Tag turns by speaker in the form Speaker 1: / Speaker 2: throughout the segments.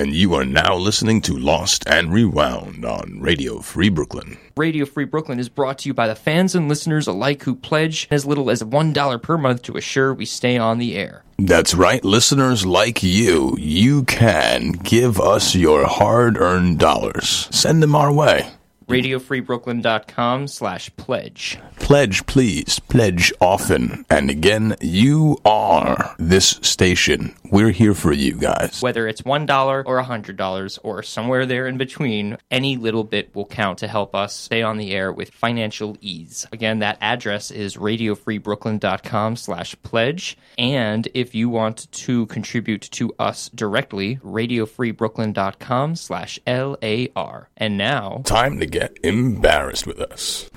Speaker 1: and you are now listening to Lost and Rewound on Radio Free Brooklyn.
Speaker 2: Radio Free Brooklyn is brought to you by the fans and listeners alike who pledge as little as $1 per month to assure we stay on the air.
Speaker 1: That's right, listeners like you, you can give us your hard earned dollars. Send them our way.
Speaker 2: RadioFreeBrooklyn.com slash pledge.
Speaker 1: Pledge, please. Pledge often. And again, you are this station. We're here for you guys.
Speaker 2: Whether it's $1 or $100 or somewhere there in between, any little bit will count to help us stay on the air with financial ease. Again, that address is radiofreebrooklyn.com slash pledge. And if you want to contribute to us directly, radiofreebrooklyn.com slash LAR. And now,
Speaker 1: Time to get embarrassed with us.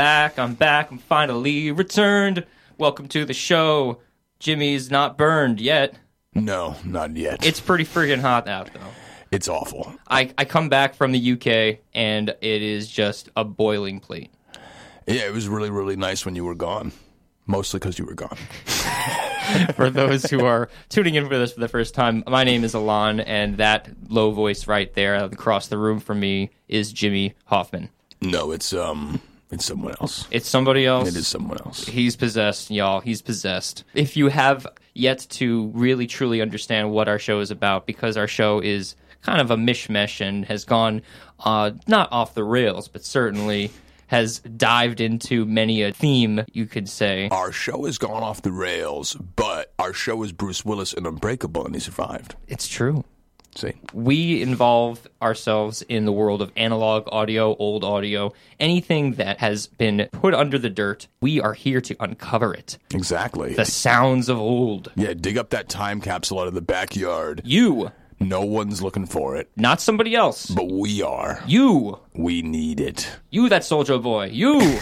Speaker 2: Back, I'm back, I'm finally returned. Welcome to the show. Jimmy's not burned yet.
Speaker 1: No, not yet.
Speaker 2: It's pretty freaking hot out, though.
Speaker 1: it's awful.
Speaker 2: I, I come back from the UK and it is just a boiling plate.
Speaker 1: Yeah, it was really, really nice when you were gone. Mostly because you were gone.
Speaker 2: For those who are tuning in for this for the first time, my name is Alon, and that low voice right there across the room from me is Jimmy Hoffman.
Speaker 1: No, it's um, it's someone else.
Speaker 2: It's somebody else.
Speaker 1: It is someone else.
Speaker 2: He's possessed, y'all. He's possessed. If you have yet to really truly understand what our show is about, because our show is kind of a mishmash and has gone uh, not off the rails, but certainly has dived into many a theme, you could say.
Speaker 1: Our show has gone off the rails, but our show is Bruce Willis and Unbreakable, and he survived.
Speaker 2: It's true.
Speaker 1: See,
Speaker 2: we involve ourselves in the world of analog audio, old audio, anything that has been put under the dirt. We are here to uncover it.
Speaker 1: exactly.
Speaker 2: The sounds of old.
Speaker 1: yeah, dig up that time capsule out of the backyard.
Speaker 2: You,
Speaker 1: No one's looking for it,
Speaker 2: not somebody else.
Speaker 1: but we are.
Speaker 2: You,
Speaker 1: We need it.
Speaker 2: you, that soldier boy. You,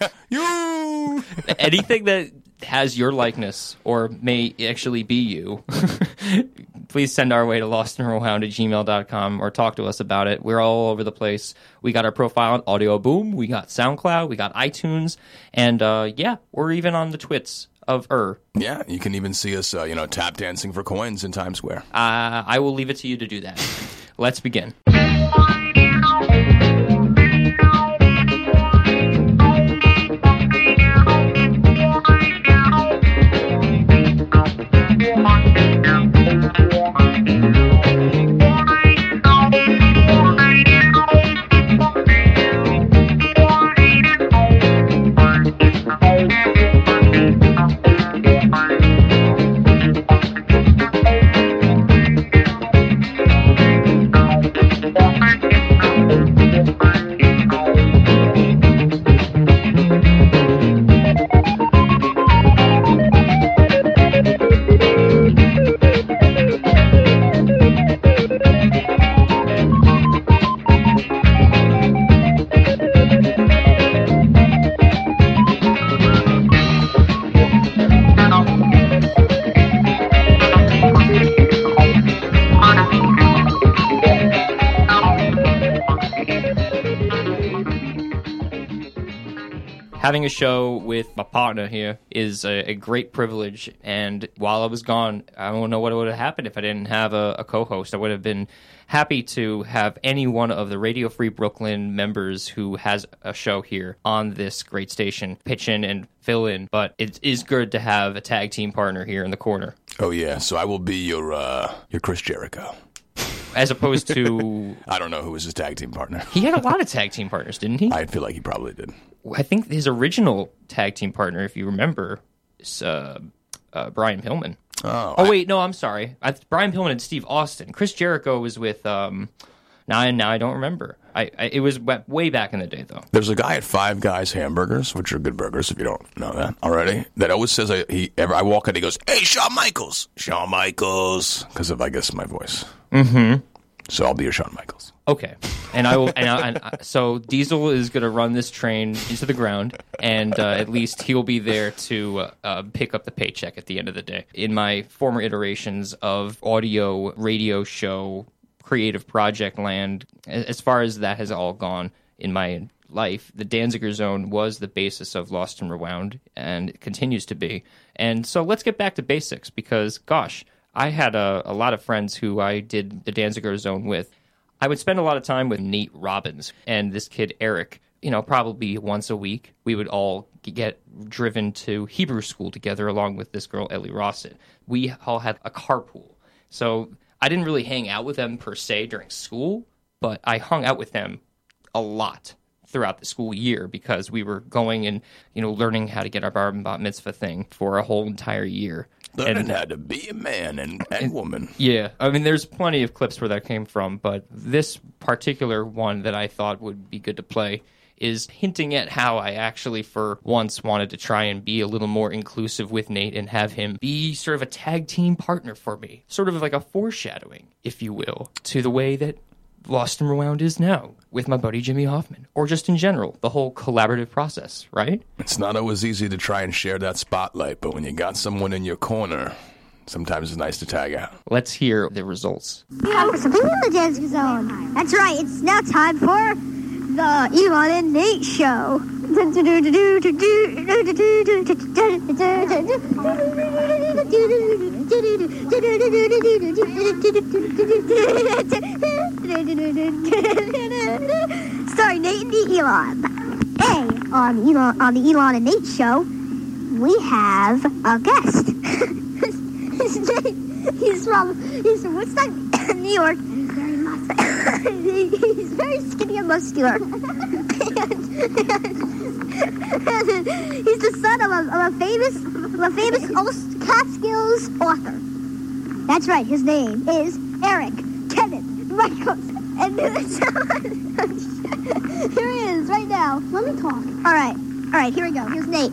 Speaker 1: You.
Speaker 2: anything that has your likeness or may actually be you. Please send our way to lostandrewound at gmail.com or talk to us about it. We're all over the place. We got our profile on Audio Boom, we got SoundCloud, we got iTunes, and uh, yeah, we're even on the twits of Er.
Speaker 1: Yeah, you can even see us, uh, you know, tap dancing for coins in Times Square.
Speaker 2: Uh, I will leave it to you to do that. Let's begin. Having a show with my partner here is a, a great privilege. And while I was gone, I don't know what would have happened if I didn't have a, a co-host. I would have been happy to have any one of the Radio Free Brooklyn members who has a show here on this great station pitch in and fill in. But it is good to have a tag team partner here in the corner,
Speaker 1: Oh yeah, so I will be your uh, your Chris Jericho.
Speaker 2: As opposed to
Speaker 1: I don't know who was his tag team partner.
Speaker 2: he had a lot of tag team partners, didn't he?
Speaker 1: I feel like he probably did.
Speaker 2: I think his original tag team partner, if you remember, is uh, uh, Brian Pillman.
Speaker 1: Oh,
Speaker 2: Oh wait, no, I'm sorry. I, Brian Pillman and Steve Austin. Chris Jericho was with. Um, now, now I don't remember. I, I it was way back in the day though.
Speaker 1: There's a guy at Five Guys Hamburgers, which are good burgers if you don't know that already, that always says I, he ever I walk in, he goes, "Hey, Shawn Michaels, Shawn Michaels," because of I guess my voice. Mm-hmm. So I'll be your Shawn Michaels.
Speaker 2: Okay, and I will. And, I, and I, so Diesel is going to run this train into the ground, and uh, at least he'll be there to uh, uh, pick up the paycheck at the end of the day. In my former iterations of audio, radio show, creative project land, as far as that has all gone in my life, the Danziger Zone was the basis of Lost and Rewound, and it continues to be. And so let's get back to basics because, gosh, I had a, a lot of friends who I did the Danziger Zone with. I would spend a lot of time with Nate Robbins and this kid Eric. You know, probably once a week, we would all get driven to Hebrew school together, along with this girl Ellie Rossett. We all had a carpool, so I didn't really hang out with them per se during school, but I hung out with them a lot throughout the school year because we were going and you know learning how to get our bar and bat mitzvah thing for a whole entire year.
Speaker 1: Learning how to be a man and, and woman.
Speaker 2: Yeah, I mean, there's plenty of clips where that came from, but this particular one that I thought would be good to play is hinting at how I actually, for once, wanted to try and be a little more inclusive with Nate and have him be sort of a tag team partner for me. Sort of like a foreshadowing, if you will, to the way that Lost and Rewound is now with my buddy Jimmy Hoffman, or just in general, the whole collaborative process, right?
Speaker 1: It's not always easy to try and share that spotlight, but when you got someone in your corner, sometimes it's nice to tag out.
Speaker 2: Let's hear the results.
Speaker 3: Thanks for being in the Danziger Zone. That's right, it's now time for the Elon and Nate Show. Starring Nate and the Elon. Hey, on Elon on the Elon and Nate Show, we have a guest. He's from he's from Woodstock, New York. he's very skinny and muscular. And- and he's the son of a, of a famous of a famous Catskills author. That's right. His name is Eric Kenneth Michaels. And here he is right now. Let me talk. All right. All right. Here we go. Here's Nate.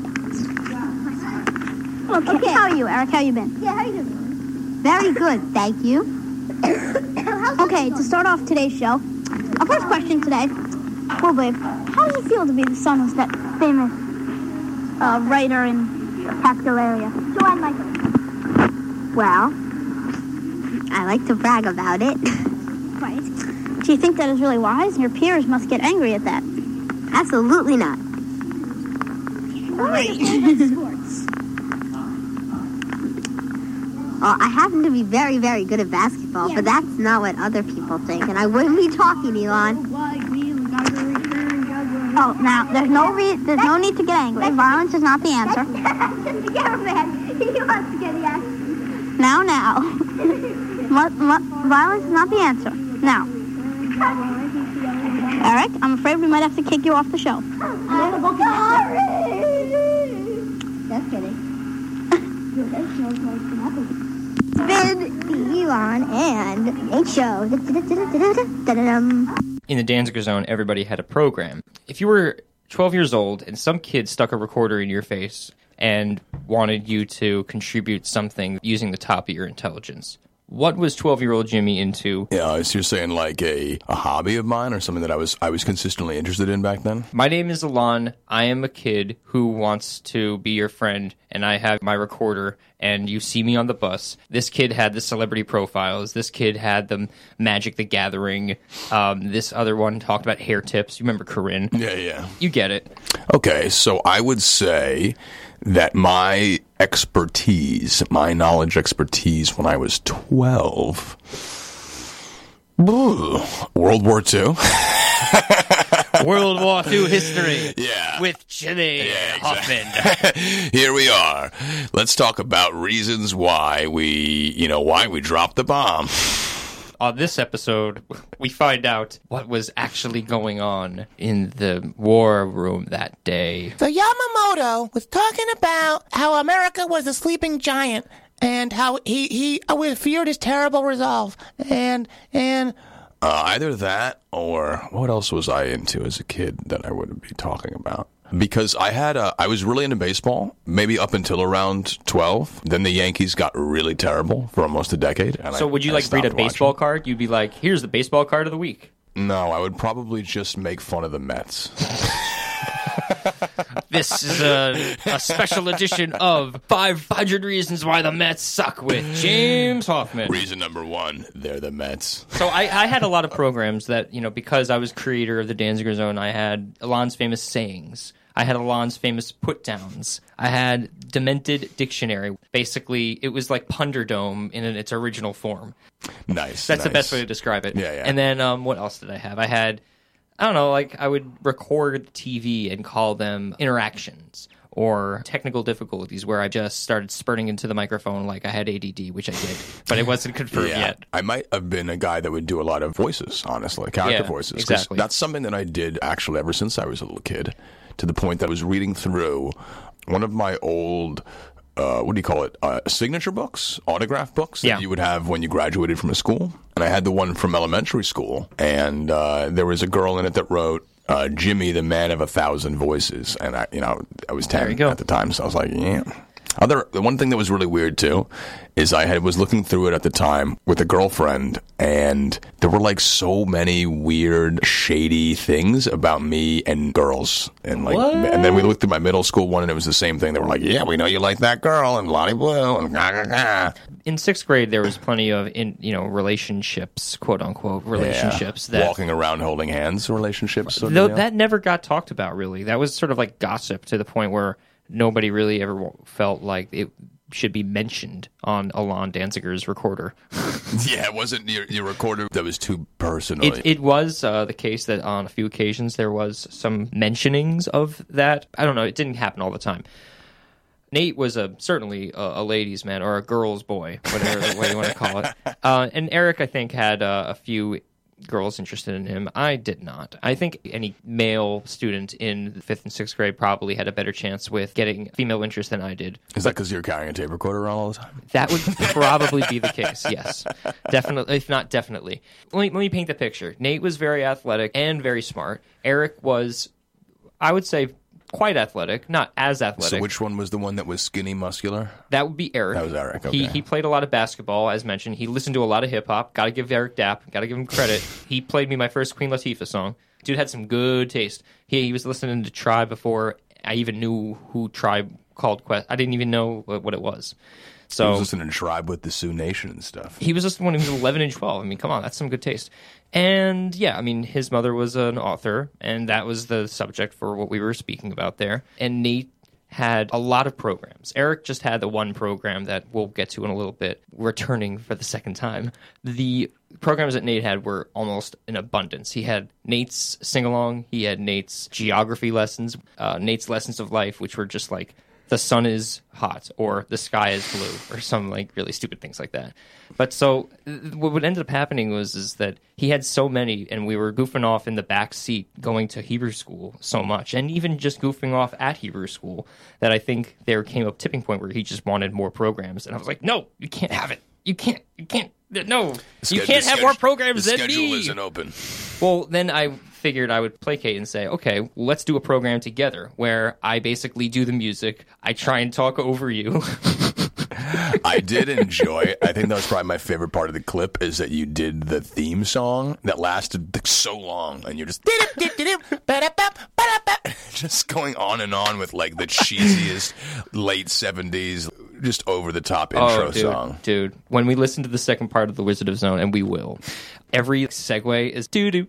Speaker 3: Okay. How are you, Eric? How you been? Yeah, how you doing? Very good, thank you. okay, to start off today's show, our first question today will be, how does it feel to be the son of that famous uh, writer in area, Joanne Michaels? Well, I like to brag about it. Right. Do you think that is really wise? Your peers must get angry at that. Absolutely not. Great. Sports. I happen to be very, very good at basketball, but that's not what other people think, and I wouldn't be talking, Elon. Oh, oh now there's no re- there's no need to get angry. Violence is not the answer. Now, now, Mu- mu- violence is not the answer. Now, Eric, I'm afraid we might have to kick you off the show. I'm sorry. Just kidding. Been Elon and Nate Show.
Speaker 2: In the Danziger Zone, everybody had a program. If you were 12 years old and some kid stuck a recorder in your face and wanted you to contribute something using the top of your intelligence, what was 12 year old Jimmy into?
Speaker 1: Yeah, so you're saying like a, a hobby of mine or something that I was I was consistently interested in back then?
Speaker 2: My name is Alon. I am a kid who wants to be your friend, and I have my recorder, and you see me on the bus. This kid had the celebrity profiles. This kid had the Magic the Gathering. Um, this other one talked about hair tips. You remember Corinne?
Speaker 1: Yeah, yeah.
Speaker 2: You get it.
Speaker 1: Okay, so I would say that my expertise, my knowledge expertise when I was 12, Ooh, World War II.
Speaker 2: World War II history.
Speaker 1: Yeah.
Speaker 2: With Jimmy
Speaker 1: Yeah,
Speaker 2: Hoffman.
Speaker 1: Here we are. Let's talk about reasons why we, you know, why we dropped the bomb.
Speaker 2: On this episode, we find out what was actually going on in the war room that day.
Speaker 4: So Yamamoto was talking about how America was a sleeping giant and how he he uh, feared his terrible resolve and and
Speaker 1: Uh, either that or what else was I into as a kid that I would be talking about? Because I had a, I was really into baseball, maybe up until around 12. Then the Yankees got really terrible for almost a decade. And
Speaker 2: So
Speaker 1: I-
Speaker 2: would you
Speaker 1: I
Speaker 2: like read a baseball
Speaker 1: watching.
Speaker 2: card? You'd be like, "Here's the baseball card of the week."
Speaker 1: No, I would probably just make fun of the Mets.
Speaker 2: This is a, a special edition of 500 Reasons Why the Mets Suck with James Hoffman.
Speaker 1: Reason number one, they're the Mets.
Speaker 2: So I, I had a lot of programs that, you know, because I was creator of the Danziger Zone, I had Alon's famous sayings. I had Alon's famous put downs. I had Demented Dictionary. Basically, it was like Punderdome in its original form.
Speaker 1: Nice.
Speaker 2: That's the best way to describe it.
Speaker 1: Yeah, yeah.
Speaker 2: And then um, what else did I have? I had, I don't know, like I would record TV and call them interactions or technical difficulties where I just started spurting into the microphone like I had ADD, which I did, but it wasn't confirmed
Speaker 1: Yeah,
Speaker 2: yet.
Speaker 1: I might have been a guy that would do a lot of voices, honestly, character
Speaker 2: Yeah,
Speaker 1: voices.
Speaker 2: exactly.
Speaker 1: That's something that I did actually ever since I was a little kid, to the point that I was reading through one of my old. Uh, what do you call it? Uh, signature books, autograph books that
Speaker 2: Yeah.
Speaker 1: you would have when you graduated from a school. And I had the one from elementary school, and uh, there was a girl in it that wrote uh, "Jimmy, the man of a thousand voices," and I, you know, I was ten at the time, so I was like, yeah. Other the one thing that was really weird too is I had was looking through it at the time with a girlfriend, and there were like so many weird, shady things about me and girls, and like, and then we looked through my middle school one, and it was the same thing. They were like, "Yeah, we know you like that girl," and Lottie Blue, and.
Speaker 2: In sixth grade, there was plenty of, in you know, relationships, quote unquote, relationships
Speaker 1: Yeah.
Speaker 2: that
Speaker 1: walking around holding hands relationships. sort of
Speaker 2: Though that never got talked about really. That was sort of like gossip to the point where nobody really ever felt like it should be mentioned on Alon Danziger's recorder.
Speaker 1: yeah, it wasn't your, your recorder that was too personal.
Speaker 2: It, it was uh, the case that on a few occasions there was some mentionings of that. I don't know. It didn't happen all the time. Nate was a certainly a, a ladies' man or a girl's boy, whatever way you want to call it. Uh, and Eric, I think, had uh, a few girls interested in him. I did not. I think any male student in the fifth and sixth grade probably had a better chance with getting female interest than I did.
Speaker 1: Is that because you're carrying a tape recorder around all the time?
Speaker 2: That would probably be the case. Yes, definitely. If not, definitely. Let me let me paint the picture. Nate was very athletic and very smart. Eric was, I would say, quite athletic, not as athletic.
Speaker 1: So which one was the one that was skinny, muscular?
Speaker 2: that would be Eric.
Speaker 1: That was Eric,
Speaker 2: He he played a lot of basketball, as mentioned. He listened to a lot of hip hop. Got to give Eric Dapp. Got to give him credit. he played me my first Queen Latifah song. Dude had some good taste. He he was listening to Tribe before I even knew who Tribe called Quest. I didn't even know what, what it was.
Speaker 1: He
Speaker 2: So
Speaker 1: was listening to Tribe with the Sioux Nation and stuff.
Speaker 2: he was just when he was 11 and 12. I mean, come on, that's some good taste. And yeah, I mean, his mother was an author, and that was the subject for what we were speaking about there. And Nate had a lot of programs. Eric just had the one program that we'll get to in a little bit, returning for the second time. The programs that Nate had were almost in abundance. He had Nate's sing along, he had Nate's geography lessons, uh, Nate's lessons of life, which were just like the sun is hot or the sky is blue or some like really stupid things like that. But so what ended up happening was is that he had so many and we were goofing off in the back seat going to Hebrew school so much and even just goofing off at Hebrew school that I think there came a tipping point where he just wanted more programs and I was like, "No, you can't have it. You can't you can't no. You can't have more programs
Speaker 1: the
Speaker 2: than
Speaker 1: schedule
Speaker 2: me."
Speaker 1: isn't open.
Speaker 2: Well, then I figured I would placate and say, okay, let's do a program together where I basically do the music. I try and talk over you.
Speaker 1: I did enjoy. I think that was probably my favorite part of the clip is that you did the theme song that lasted so long, and you're just just going on and on with like the cheesiest late seventies, just over the top oh, intro
Speaker 2: Oh, dude,
Speaker 1: song.
Speaker 2: dude. When we listen to the second part of the Wizard of Zone, and we will, every segue is doo doo.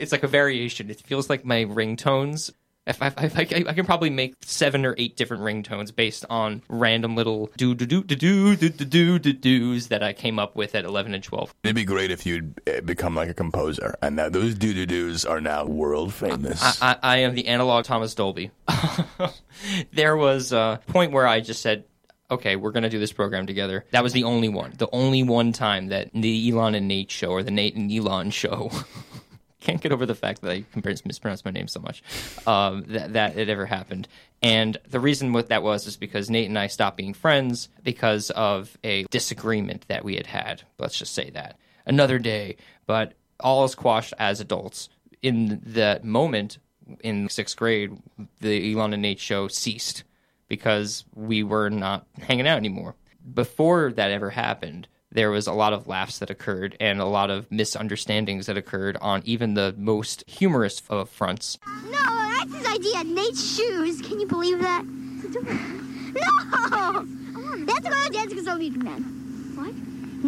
Speaker 2: It's like a variation. It feels like my ringtones. If I, if I, I can probably make seven or eight different ringtones based on random little doo doo doo doo doo doo doo doo doos that I came up with at eleven and twelve.
Speaker 1: It'd be great if you'd become like a composer, and that those doo doo doos are now world famous.
Speaker 2: I, I am the analog Thomas Dolby. there was a point where I just said, okay, we're going to do this program together. That was the only one. The only one time that the Elon and Nate show or the Nate and Elon show can't get over the fact that I mispronounce my name so much um, that that it ever happened. And the reason what that was is because Nate and I stopped being friends because of a disagreement that we had had. Let's just say that another day, but all is quashed as adults. In that moment, in sixth grade, the Elon and Nate show ceased because we were not hanging out anymore. Before that ever happened, there was a lot of laughs that occurred and a lot of misunderstandings that occurred on even the most humorous of fronts.
Speaker 3: No, that's his idea. Nate's shoes. Can you believe that? No! They have to go to a dance gazelle meeting then. What?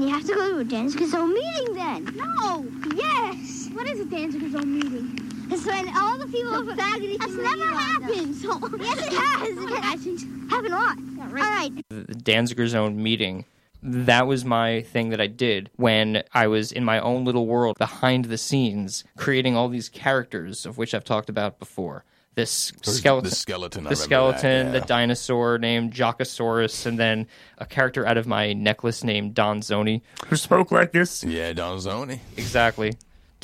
Speaker 3: You have to go to a dance gazelle meeting then. No! Yes! What is a dance gazelle meeting? It's when all the people the faggoty That's never happened. So. yes, it has. It hasn't happened a lot. All right.
Speaker 2: The Danziger Zone meeting that was my thing that I did when I was in my own little world behind the scenes, creating all these characters of which I've talked about before. This skeleton,
Speaker 1: The skeleton.
Speaker 2: The skeleton,
Speaker 1: that,
Speaker 2: the dinosaur named Jockosaurus, and then a character out of my necklace named Don Zoni, who spoke like this.
Speaker 1: yeah. yeah, Don Zoni.
Speaker 2: Exactly.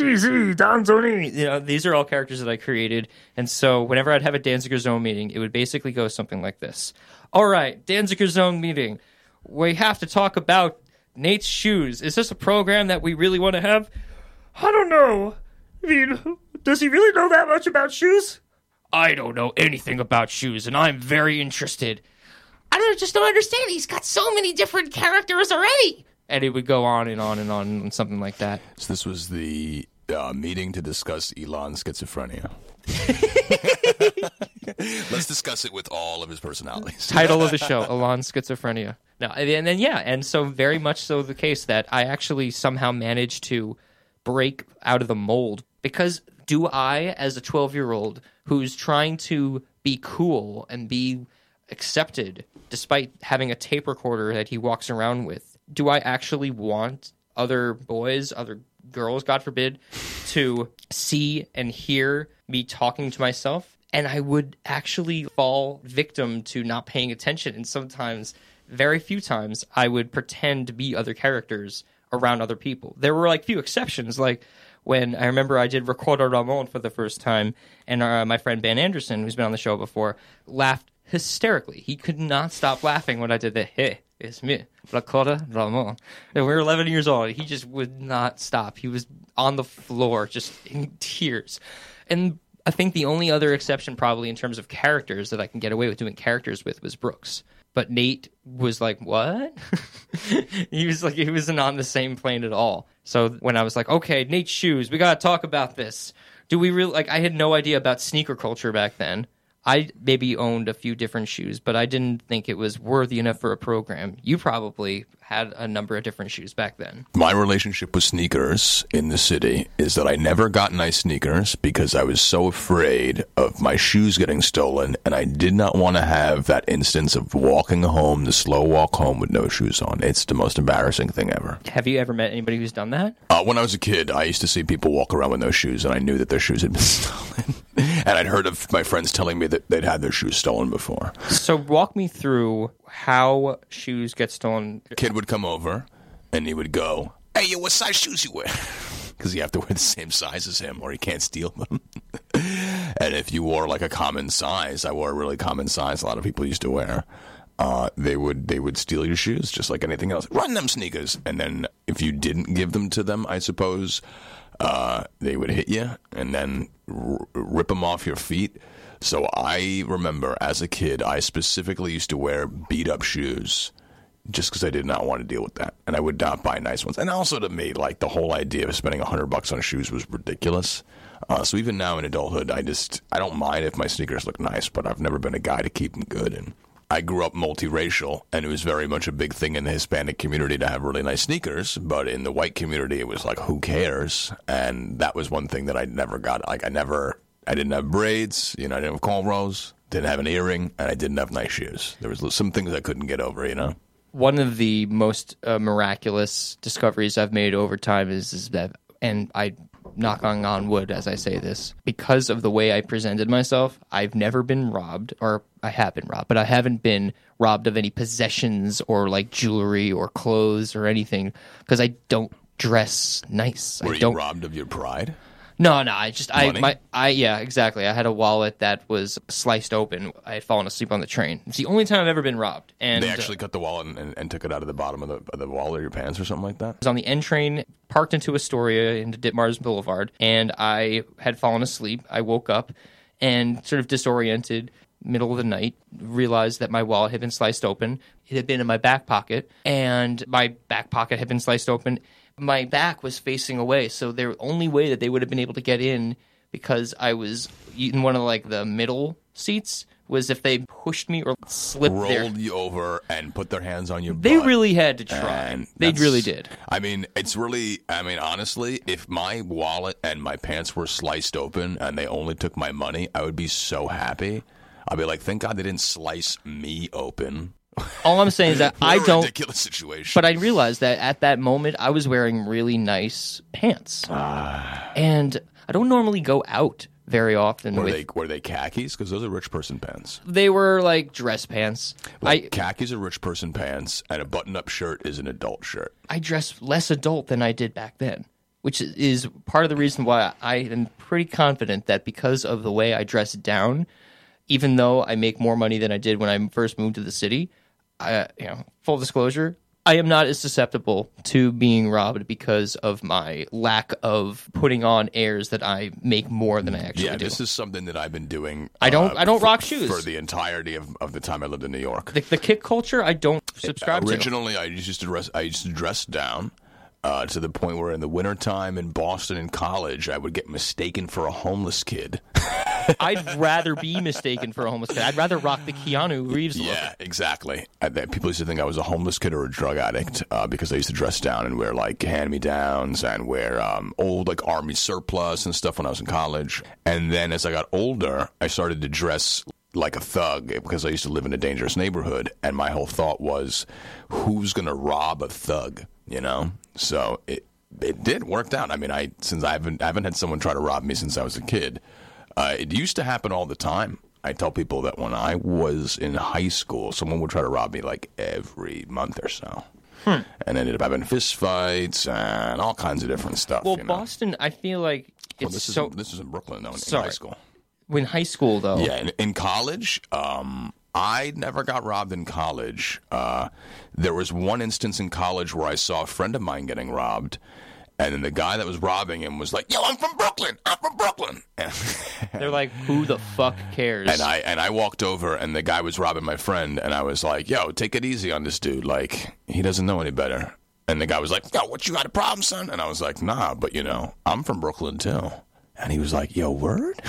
Speaker 2: DZ, Don Zoni. You know, these are all characters that I created. And so whenever I'd have a Danziger Zone meeting, it would basically go something like this. All right, Danziger Zone meeting. We have to talk about Nate's shoes. Is this a program that we really want to have? I don't know. I mean, does he really know that much about shoes? I don't know anything about shoes, and I'm very interested. I don't just don't understand. He's got so many different characters already. And it would go on and on and on and something like that.
Speaker 1: So this was the uh, meeting to discuss Elon's schizophrenia. Let's discuss it with all of his personalities.
Speaker 2: Title of the show: Elon's schizophrenia. No, and then yeah, and so very much so the case that I actually somehow managed to break out of the mold because do I, as a twelve-year-old who's trying to be cool and be accepted despite having a tape recorder that he walks around with, do I actually want other boys, other girls, God forbid, to see and hear me talking to myself? And I would actually fall victim to not paying attention. And sometimes, very few times, I would pretend to be other characters around other people. There were like few exceptions, like when I remember I did Recorder Ramon for the first time, and uh, my friend Ben Anderson, who's been on the show before, laughed hysterically. He could not stop laughing when I did the hey, it's me, Recorder Ramon. And we were 11 years old. He just would not stop. He was on the floor, just in tears. And I think the only other exception, probably in terms of characters that I can get away with doing characters with, was Brooks. But Nate was like, "What?" he was like, he wasn't on the same plane at all. So when I was like, "Okay, Nate's shoes, we gotta talk about this." Do we really like? I had no idea about sneaker culture back then. I maybe owned a few different shoes, but I didn't think it was worthy enough for a program. You probably had a number of different shoes back then.
Speaker 1: My relationship with sneakers in the city is that I never got nice sneakers because I was so afraid of my shoes getting stolen, and I did not want to have that instance of walking home, the slow walk home with no shoes on. It's the most embarrassing thing ever.
Speaker 2: Have you ever met anybody who's done that?
Speaker 1: Uh, when I was a kid, I used to see people walk around with no shoes, and I knew that their shoes had been stolen. And I'd heard of my friends telling me that they'd had their shoes stolen before.
Speaker 2: So walk me through how shoes get stolen.
Speaker 1: Kid would come over, and he would go, "Hey, yo, what size shoes you wear?" Because you have to wear the same size as him, or he can't steal them. and if you wore like a common size, I wore a really common size. A lot of people used to wear. Uh, they would they would steal your shoes just like anything else. Run them sneakers, and then if you didn't give them to them, I suppose uh, they would hit you and then r- rip them off your feet. So I remember as a kid, I specifically used to wear beat up shoes just because I did not want to deal with that, and I would not buy nice ones. And also to me, like the whole idea of spending a hundred bucks on shoes was ridiculous. Uh, so even now in adulthood, I just I don't mind if my sneakers look nice, but I've never been a guy to keep them good. And I grew up multiracial, and it was very much a big thing in the Hispanic community to have really nice sneakers. But in the white community, it was like, who cares? And that was one thing that I never got. Like I never, I didn't have braids, you know, I didn't have cornrows, didn't have an earring, and I didn't have nice shoes. There was some things I couldn't get over, you know.
Speaker 2: One of the most uh, miraculous discoveries I've made over time is, is that, and I knock on, wood as I say this, because of the way I presented myself, I've never been robbed, or I have been robbed, but I haven't been robbed of any possessions or like jewelry or clothes or anything because I don't dress nice.
Speaker 1: Were
Speaker 2: I
Speaker 1: you
Speaker 2: don't.
Speaker 1: robbed of your pride?
Speaker 2: No, no, I just I
Speaker 1: Money?
Speaker 2: my I yeah, exactly. I had a wallet that was sliced open. I had fallen asleep on the train. It's the only time I've ever been robbed. And
Speaker 1: They
Speaker 2: uh,
Speaker 1: actually cut the wallet and, and, and took it out of the bottom of the, of the wallet or your pants or something like that.
Speaker 2: I was on the N train, parked into Astoria into Ditmars Boulevard, and I had fallen asleep. I woke up and sort of disoriented, middle of the night, realized that my wallet had been sliced open. It had been in my back pocket, and my back pocket had been sliced open. My back was facing away, so the only way that they would have been able to get in because I was in one of like the middle seats was if they pushed me or slipped their
Speaker 1: Rolled you over and put their hands on your
Speaker 2: they really had to try. They really did.
Speaker 1: I mean, it's really. I mean, honestly, if my wallet and my pants were sliced open and they only took my money, I would be so happy. I'd be like, thank God they didn't slice me open.
Speaker 2: All I'm saying is that I don't.
Speaker 1: ridiculous situation.
Speaker 2: But I realized that at that moment I was wearing really nice pants,
Speaker 1: Ah.
Speaker 2: and I don't normally go out very often.
Speaker 1: were
Speaker 2: with
Speaker 1: they were they khakis? Because those are rich person pants.
Speaker 2: they were like dress pants.
Speaker 1: Like
Speaker 2: I
Speaker 1: khakis are rich person pants, and a button up shirt is an adult shirt.
Speaker 2: I dress less adult than I did back then, which is part of the reason why I am pretty confident that because of the way I dress down, even though I make more money than I did when I first moved to the city, I, you know, full disclosure, I am not as susceptible to being robbed because of my lack of putting on airs that I make more than I actually do.
Speaker 1: Yeah,
Speaker 2: do.
Speaker 1: this is something that I've been doing.
Speaker 2: I don't-
Speaker 1: uh,
Speaker 2: I don't
Speaker 1: for-
Speaker 2: rock shoes.
Speaker 1: for the entirety of, of the time I lived in New York.
Speaker 2: the, the kick culture, I don't subscribe to.
Speaker 1: Originally, I used to dress. I used to dress down uh, to the point where, in the wintertime in Boston in college, I would get mistaken for a homeless kid.
Speaker 2: I'd rather be mistaken for a homeless kid. I'd rather rock the Keanu Reeves look.
Speaker 1: Yeah, exactly. I, people used to think I was a homeless kid or a drug addict uh, because I used to dress down and wear like hand me downs and wear um, old like army surplus and stuff when I was in college. And then as I got older, I started to dress like a thug because I used to live in a dangerous neighborhood. And my whole thought was, who's going to rob a thug? You know? So it it did work out. I mean, I since I haven't I haven't had someone try to rob me since I was a kid. Uh, it used to happen all the time. I tell people that when I was in high school, someone would try to rob me like every month or so,
Speaker 2: Hmm.
Speaker 1: and ended up having fist fights and all kinds of different stuff.
Speaker 2: Well,
Speaker 1: you know?
Speaker 2: Boston, I feel like it's
Speaker 1: Well, this
Speaker 2: so.
Speaker 1: is this is in Brooklyn though, in, in
Speaker 2: Sorry.
Speaker 1: high school.
Speaker 2: when high school, though,
Speaker 1: Yeah, in, in college, um, I never got robbed in college. Uh, there was one instance in college where I saw a friend of mine getting robbed, and then the guy that was robbing him was like, "Yo, I'm from Brooklyn. I'm from Brooklyn." And,
Speaker 2: they're like, "Who the fuck cares?"
Speaker 1: and I and I walked over, and the guy was robbing my friend, and I was like, "Yo, take it easy on this dude. Like, he doesn't know any better." And the guy was like, "Yo, what you got a problem, son?" And I was like, "Nah, but you know, I'm from Brooklyn too." And he was like, "Yo, word."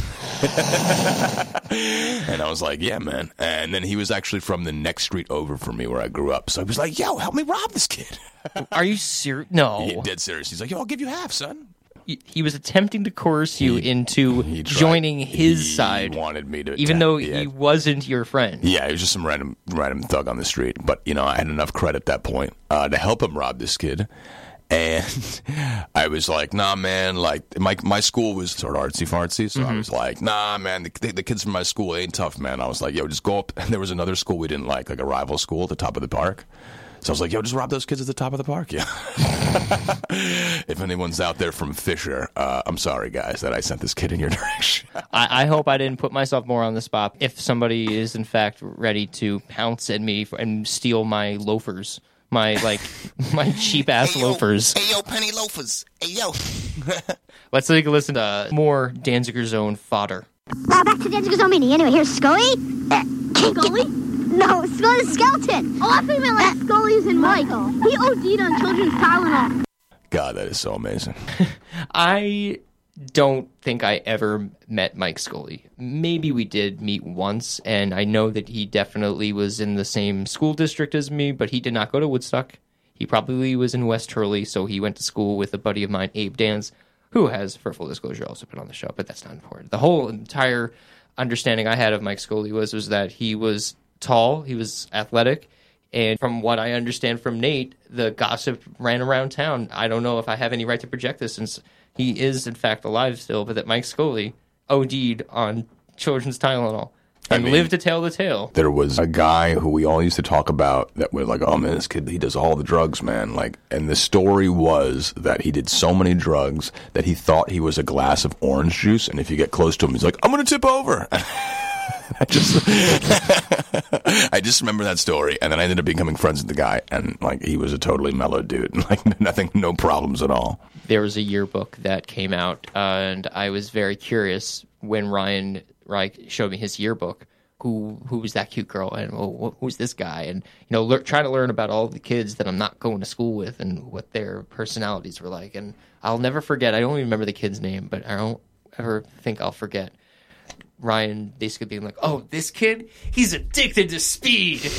Speaker 1: And I was like, yeah, man. And then he was actually from the next street over from me where I grew up. So he was like, yo, help me rob this kid.
Speaker 2: Are you serious? No,
Speaker 1: He, dead serious. He's like, yo, I'll give you half, son.
Speaker 2: he, he was attempting to coerce you into
Speaker 1: He
Speaker 2: joining his
Speaker 1: he
Speaker 2: side,
Speaker 1: wanted me to.
Speaker 2: even though he wasn't your friend.
Speaker 1: Yeah, he was just some random random thug on the street. But you know, I had enough credit at that point uh, to help him rob this kid. And I was like, nah, man. Like my my school was sort of artsy fartsy, so
Speaker 2: Mm-hmm.
Speaker 1: I was like, nah, man. The, the, the kids from my school ain't tough, man. I was like, yo, just go up. And there was another school we didn't like, like a rival school at the top of the park. So I was like, yo, just rob those kids at the top of the park. Yeah. if anyone's out there from Fisher, uh, I'm sorry, guys, that I sent this kid in your direction.
Speaker 2: I, I hope I didn't put myself more on the spot. If somebody is in fact ready to pounce at me for, and steal my loafers, my like my cheap ass loafers,
Speaker 4: Hey, yo, penny loafers. Hey, yo.
Speaker 2: let's take a listen to uh, more Danziger Zone fodder.
Speaker 3: Now back to Danziger's Zone Mini. Anyway, here's Scully. Uh, Scully? No, Scully's skeleton. Oh, I thought you meant like Scully's and Mike. He OD'd on children's Tylenol.
Speaker 1: God, that is so amazing.
Speaker 2: I don't think I ever met Mike Scully. Maybe we did meet once, and I know that he definitely was in the same school district as me, but he did not go to Woodstock. He probably was in West Hurley, so he went to school with a buddy of mine, Abe Dans, who has, for full disclosure, also been on the show, but that's not important. The whole entire understanding I had of Mike Scully was was that he was tall, he was athletic, and from what I understand from Nate, the gossip ran around town. I don't know if I have any right to project this since he is in fact alive still, but that Mike Scully OD'd on children's Tylenol. and
Speaker 1: mean-
Speaker 2: live to tell the tale.
Speaker 1: there was a guy who we all used to talk about that was like, oh man, this kid, he does all the drugs, man. Like, and the story was that he did so many drugs that he thought he was a glass of orange juice. And if you get close to him, he's like, I'm going to tip over. I just, I just remember that story. And then I ended up becoming friends with the guy. And like, he was a totally mellow dude. Like, nothing, no problems at all.
Speaker 2: There was a yearbook that came out, uh, and I was very curious when Ryan Reich showed me his yearbook. Who who was that cute girl, and wh- who's this guy? And you know, lear- trying to learn about all the kids that I'm not going to school with and what their personalities were like. And I'll never forget. I don't even remember the kid's name, but I don't ever think I'll forget. Ryan basically being like, "Oh, this kid, he's addicted to speed."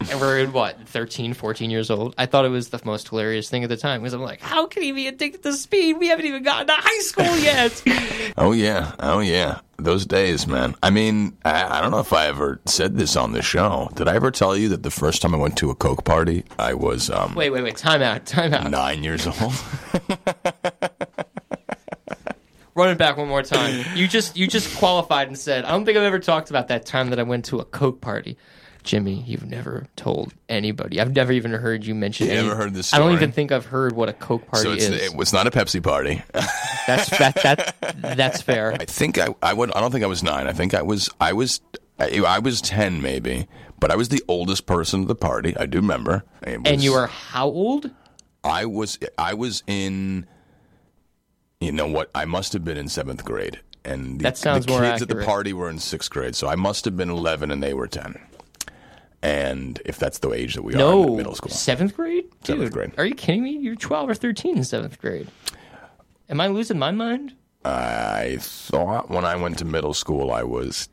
Speaker 2: And we're in what 13 14 years old? I thought it was the most hilarious thing at the time because i'm like how can he be addicted to speed? We haven't even gotten to high school yet.
Speaker 1: Oh yeah, oh yeah. Those days, man. I mean, I, I don't know if I ever said this on the show. Did I ever tell you that the first time I went to a coke party, I was um,
Speaker 2: wait wait wait. Time out. Time out.
Speaker 1: nine years old?
Speaker 2: run it back one more time. You just you just qualified and said i don't think i've ever talked about that time that i went to a coke party Jimmy, you've never told anybody. I've never even heard you mention.
Speaker 1: You
Speaker 2: any,
Speaker 1: never heard this
Speaker 2: I don't even think I've heard what a Coke party
Speaker 1: so it's,
Speaker 2: is.
Speaker 1: it was not a Pepsi party.
Speaker 2: That's that that that's fair.
Speaker 1: I think I, I would. I don't think I was nine. I think I was. I was. I, I was ten, maybe. But I was the oldest person at the party. I do remember. It
Speaker 2: And you were how old?
Speaker 1: I was I was in you know what I must have been in seventh grade and the,
Speaker 2: That sounds
Speaker 1: the kids at the party were in sixth grade so I must have been eleven and they were ten and if that's the age that we are
Speaker 2: No,
Speaker 1: in middle school
Speaker 2: Seventh grade? Dude,
Speaker 1: Seventh grade.
Speaker 2: Are you kidding me? You're 12 or 13 in seventh grade. Am I losing my mind?
Speaker 1: I thought when I went to middle school I was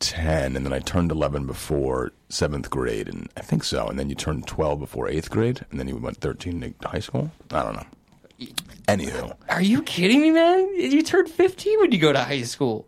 Speaker 1: ten and then I turned eleven before seventh grade and I think so and then you turned twelve before eighth grade and then you went thirteen to high school I don't know anywho
Speaker 2: Are you kidding me, man? You turned 15 when you go to high school.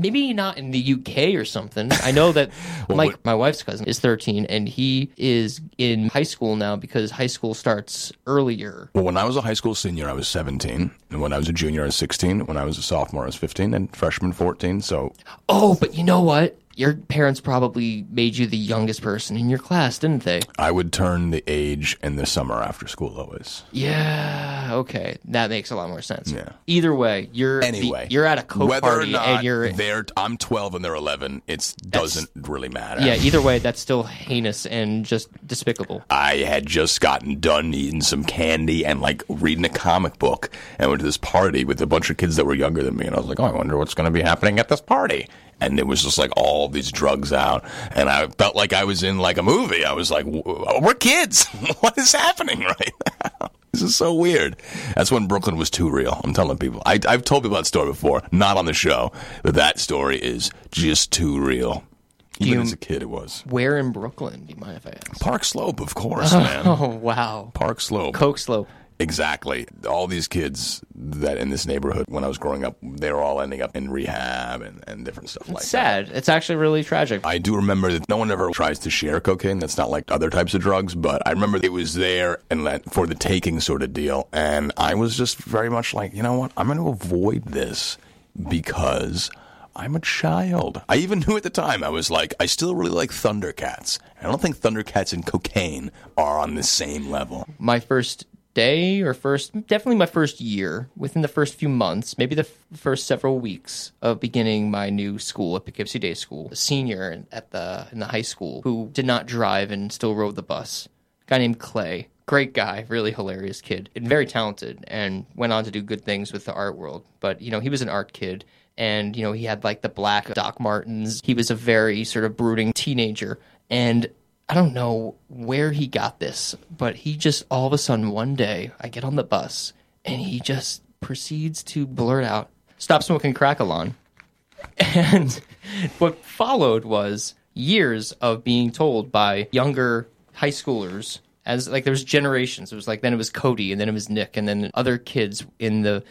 Speaker 2: Maybe not in the UK or something. I know that Mike,
Speaker 1: what-
Speaker 2: my wife's cousin, is 13 and he is in high school now because high school starts earlier.
Speaker 1: Well, when I was a high school senior, I was 17. And when I was a junior, I was 16. When I was a sophomore, I was 15. And freshman, 14. So
Speaker 2: Oh, but you know what? Your parents probably made you the youngest person in your class, didn't they?
Speaker 1: I would turn the age in the summer after school always.
Speaker 2: Yeah, okay. That makes a lot more sense.
Speaker 1: Yeah.
Speaker 2: Either way, you're
Speaker 1: Anyway,
Speaker 2: you're at a coke
Speaker 1: whether
Speaker 2: party
Speaker 1: or not
Speaker 2: and you're
Speaker 1: they're, I'm 12 and they're 11. It doesn't really matter.
Speaker 2: Yeah, either way, that's still heinous and just despicable.
Speaker 1: I had just gotten done eating some candy and like reading a comic book and went to this party with a bunch of kids that were younger than me. And I was like, oh, I wonder what's going to be happening at this party. And it was just like all these drugs out. And I felt like I was in like a movie. I was like, "W- we're kids. what is happening right now? This is so weird. That's when Brooklyn was too real. I'm telling people. I, I've told people that story before, not on the show, but that story is just too real. Even
Speaker 2: you-
Speaker 1: as a kid, it was.
Speaker 2: Where in Brooklyn? Do you mind if I ask?
Speaker 1: Park Slope, of course, man.
Speaker 2: Oh wow,
Speaker 1: Park Slope.
Speaker 2: Coke Slope.
Speaker 1: Exactly. All these kids that in this neighborhood when I was growing up, they were all ending up in rehab and, and different stuff like that.
Speaker 2: Sad. It's actually really tragic.
Speaker 1: I do remember that no one ever tries to share cocaine. That's not like other types of drugs, but I remember it was there and that for the taking sort of deal. And I was just very much like, you know what? I'm going to avoid this because I'm a child. I even knew at the time, I was like, I still really like Thundercats. I don't think Thundercats and cocaine are on the same level.
Speaker 2: my first day or first definitely my first year within the first few months maybe the f- first several weeks of beginning my new school at poughkeepsie day school a senior at the in the high school who did not drive and still rode the bus. A guy named clay. Great guy really hilarious kid and very talented and went on to do good things with the art world. But you know he was an art kid and you know he had like the black doc martens. He was a very sort of brooding teenager and I don't know where he got this, but he just all of a sudden one day I get on the bus and he just proceeds to blurt out, "Stop smoking crack, Alon." And what followed was years of being told by younger high schoolers as like there was generations. It was like then it was Cody and then it was Nick and then other kids in the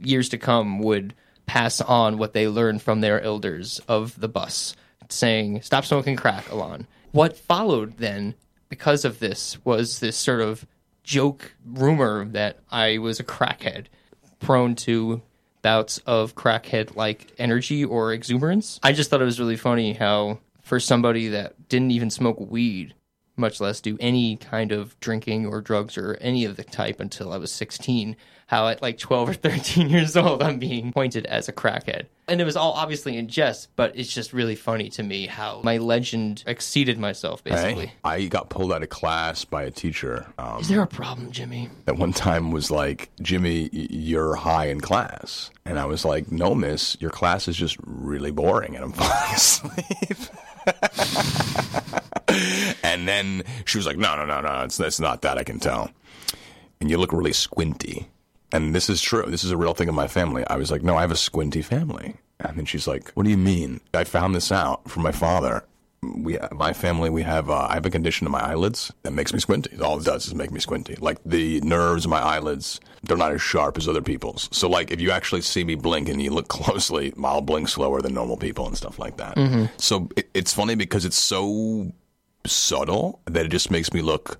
Speaker 2: years to come would pass on what they learned from their elders of the bus, saying, "Stop smoking crack, Alon." What followed then, because of this, was this sort of joke rumor that I was a crackhead, prone to bouts of crackhead like energy or exuberance. I just thought it was really funny how, for somebody that didn't even smoke weed, much less do any kind of drinking or drugs or any of the type until I was 16, how at like 12 or 13 years old, I'm being pointed as a crackhead. And it was all obviously in jest, but it's just really funny to me how my legend exceeded myself, basically.
Speaker 1: Hey, I got pulled out of class by a teacher um,
Speaker 2: Is there a problem, Jimmy?
Speaker 1: At one time was like, Jimmy, you're high in class. And I was like, no, miss, your class is just really boring and I'm falling asleep. and then she was like, no, no, no, no, it's, it's not that, I can tell. And you look really squinty. And this is true. This is a real thing in my family. I was like, no, I have a squinty family. And then she's like, what do you mean? I found this out from my father. We, my family, we have, uh, I have a condition in my eyelids that makes me squinty. All it does is make me squinty. Like the nerves in my eyelids, they're not as sharp as other people's. So like if you actually see me blink and you look closely, I'll blink slower than normal people and stuff like that. So it, it's funny because it's so subtle that it just makes me look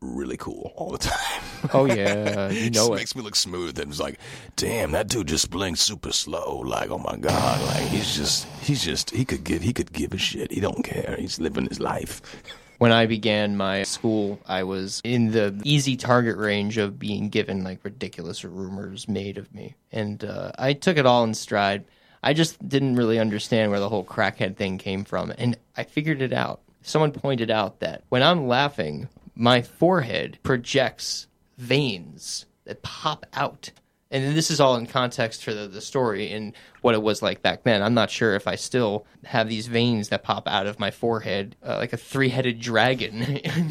Speaker 1: really cool all the time.
Speaker 2: Oh, yeah. You
Speaker 1: It
Speaker 2: know it.
Speaker 1: makes me look smooth and it's like, damn, that dude just blinks super slow. Like, oh my god, like he's just, he's just, he could give, he could give a shit. He don't care. He's living his life.
Speaker 2: When I began my school, I was in the easy target range of being given like ridiculous rumors made of me. And uh, I took it all in stride. I just didn't really understand where the whole crackhead thing came from. And I figured it out. Someone pointed out that when I'm laughing, my forehead projects veins that pop out. And this is all in context for the, the story and what it was like back then. I'm not sure if I still have these veins that pop out of my forehead, uh, like a three headed dragon. in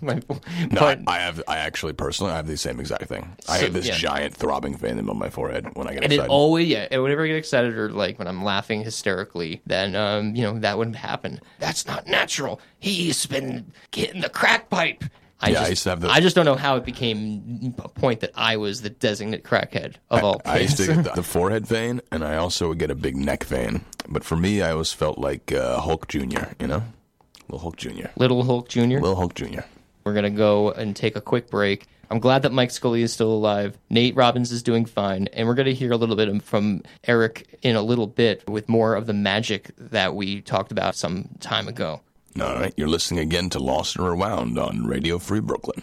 Speaker 2: my,
Speaker 1: No, I, I have, I actually personally, I have the same exact thing. I
Speaker 2: So,
Speaker 1: have this
Speaker 2: yeah.
Speaker 1: giant throbbing vein on my forehead when I get
Speaker 2: and it
Speaker 1: excited.
Speaker 2: always, yeah, and whenever I get excited or like when I'm laughing hysterically, then, um, you know, that wouldn't happen. That's not natural. He's been getting the crack pipe. I
Speaker 1: Yeah, I
Speaker 2: just,
Speaker 1: used to have the-
Speaker 2: I just don't know how it became a point that I was the designate crackhead of all
Speaker 1: I used to get the, the forehead vein, and I also would get a big neck vein. But for me, I always felt like uh, Hulk Jr., you know? Little Hulk Jr.
Speaker 2: Little Hulk Jr.
Speaker 1: Little Hulk Jr.
Speaker 2: We're going to go and take a quick break. I'm glad that Mike Scully is still alive. Nate Robbins is doing fine. And we're going to hear a little bit from Eric in a little bit with more of the magic that we talked about some time ago.
Speaker 1: All right, you're listening again to Lost and Rewound on Radio Free Brooklyn.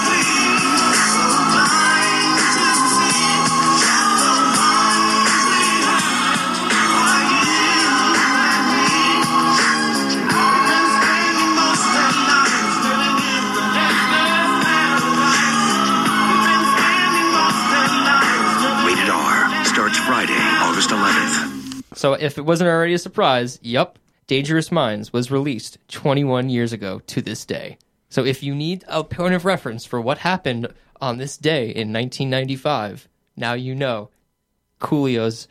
Speaker 5: So,
Speaker 2: if it wasn't already a surprise, yep, Dangerous Minds was released 21 years ago to this day. So, if you need a point of reference for what happened on this day in 1995, now you know Coolio's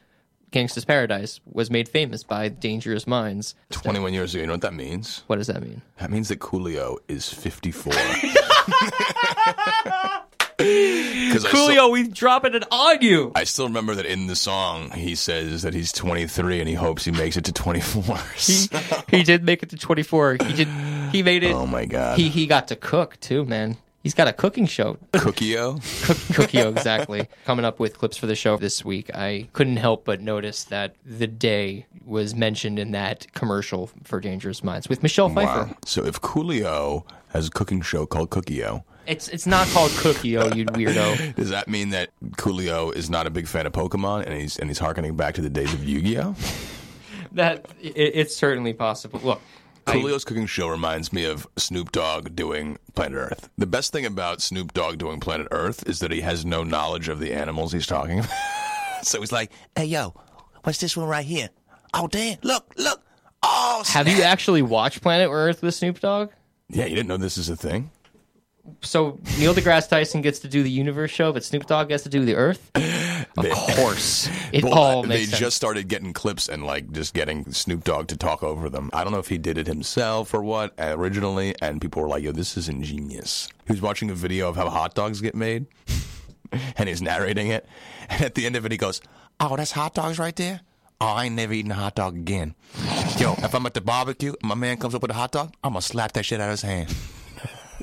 Speaker 2: Gangsta's Paradise was made famous by Dangerous Minds.
Speaker 1: 21 years ago, you know what that means?
Speaker 2: What does that mean?
Speaker 1: That means that Coolio is 54. Because I, still-
Speaker 2: Coolio, we dropping it on you.
Speaker 1: I still remember that in the song, he says that he's 23 and he hopes he makes it to 24.
Speaker 2: He, he did make it to 24. He did. He made it.
Speaker 1: oh my God.
Speaker 2: He he got to cook too, man. He's got a cooking show.
Speaker 1: Cookio?
Speaker 2: Cook, Cookio, exactly. Coming up with clips for the show this week, I couldn't help but notice that the day was mentioned in that commercial for Dangerous Minds with Michelle Pfeiffer.
Speaker 1: Wow. So if Coolio has a cooking show called Cookio,
Speaker 2: It's it's not called Cookio, you weirdo.
Speaker 1: does that mean that Coolio is not a big fan of Pokemon and he's and he's harkening back to the days of Yu-Gi-Oh?
Speaker 2: That it, it's certainly possible. Look,
Speaker 1: Coolio's cooking show reminds me of Snoop Dogg doing Planet Earth. The best thing about Snoop Dogg doing Planet Earth is that he has no knowledge of the animals he's talking about. so he's like,
Speaker 4: Hey, yo, what's this one right here? Oh, damn. Look, look. Oh,
Speaker 2: have you actually watched Planet Earth with Snoop Dogg?
Speaker 1: "Yeah, you didn't know this is a thing."
Speaker 2: So Neil deGrasse Tyson gets to do the universe show, but Snoop Dogg gets to do the Earth. Of course, it
Speaker 1: Well,
Speaker 2: all
Speaker 1: they
Speaker 2: sense.
Speaker 1: just started getting clips and like just getting Snoop Dogg to talk over them. I don't know if he did it himself or what uh, originally, and people were like, "Yo, this is ingenious." He was watching a video of how hot dogs get made, and he's narrating it, and at the end of it, he goes,
Speaker 4: Oh, that's hot dogs right there? Oh, I ain't never eating a hot dog again. Yo, if I'm at the barbecue, my man comes up with a hot dog, I'm gonna slap that shit out of his hand.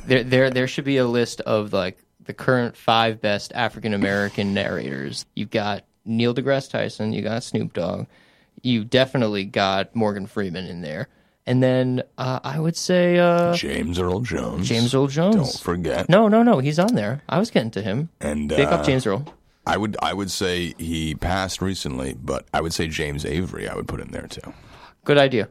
Speaker 2: There, there, there should be a list of like the current five best African American narrators. You've got Neil deGrasse Tyson, you got Snoop Dogg, you definitely got Morgan Freeman in there, and then uh, I would say uh,
Speaker 1: "James Earl Jones."
Speaker 2: James Earl Jones.
Speaker 1: Don't forget.
Speaker 2: No, no, no, he's on there. I was getting to him.
Speaker 1: And
Speaker 2: Big
Speaker 1: uh,
Speaker 2: up James Earl.
Speaker 1: I would I would say he passed recently, but I would say James Avery I would put in there too
Speaker 2: Good idea.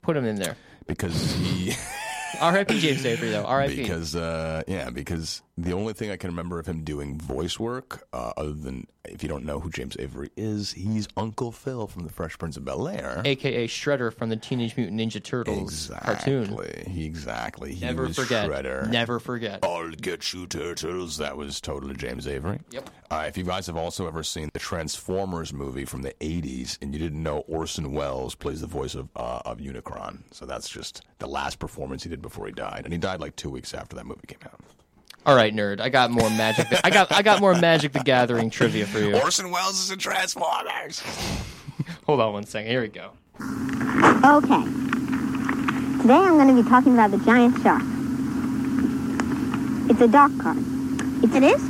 Speaker 2: Put him in there.
Speaker 1: because he
Speaker 2: R.I.P. James Avery though. R.I.P.
Speaker 1: because uh, yeah because the only thing I can remember of him doing voice work uh, other than if you don't know who James Avery is he's Uncle Phil from the Fresh Prince of Bel Air.
Speaker 2: AKA Shredder from the Teenage Mutant Ninja Turtles cartoon.
Speaker 1: Exactly. He exactly. He
Speaker 2: Never forget.
Speaker 1: Shredder.
Speaker 2: Never forget.
Speaker 1: I'll get you, turtles. That was totally James Avery.
Speaker 2: Yep.
Speaker 1: Uh, if you guys have also ever seen the Transformers movie from the '80s, and you didn't know Orson Welles plays the voice of uh, of Unicron, so that's just the last performance he did before he died, and he died like two weeks after that movie came out.
Speaker 2: All right, nerd. I got more magic. I got I got more Magic the Gathering trivia for you.
Speaker 1: Orson Welles is in Transformers.
Speaker 2: Hold on one second. Here we go.
Speaker 3: Okay. Today I'm going to be talking about the giant shark. It's a dark card. It's, it is?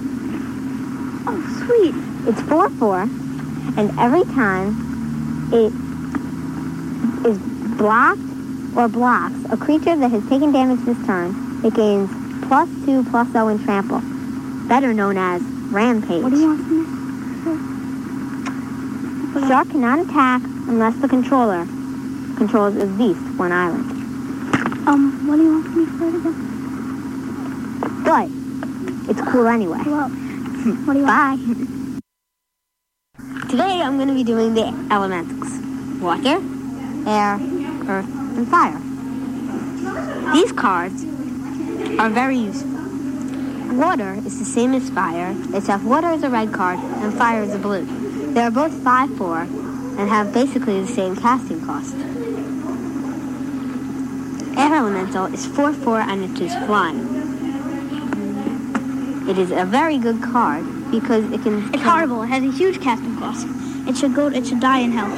Speaker 3: Oh, sweet. It's 4-4, and every time it is blocked or blocks a creature that has taken damage this turn, it gains plus 2 plus 0 in trample, better known as Rampage. What do you want from me? Shark cannot attack unless the controller controls at least one island. Um, what do you want from me for it again? Good. It's cool anyway. Well, what do you Bye. Today I'm going to be doing the elementals. Water, air, earth, and fire. These cards are very useful. Water is the same as fire, except water is a red card and fire is a blue. They are both 5-4 and have basically the same casting cost. Air Elemental is 4-4 and it is flying. It is a very good card because it can...
Speaker 6: It's horrible. It has a huge casting cost. It should go. It should die in hell.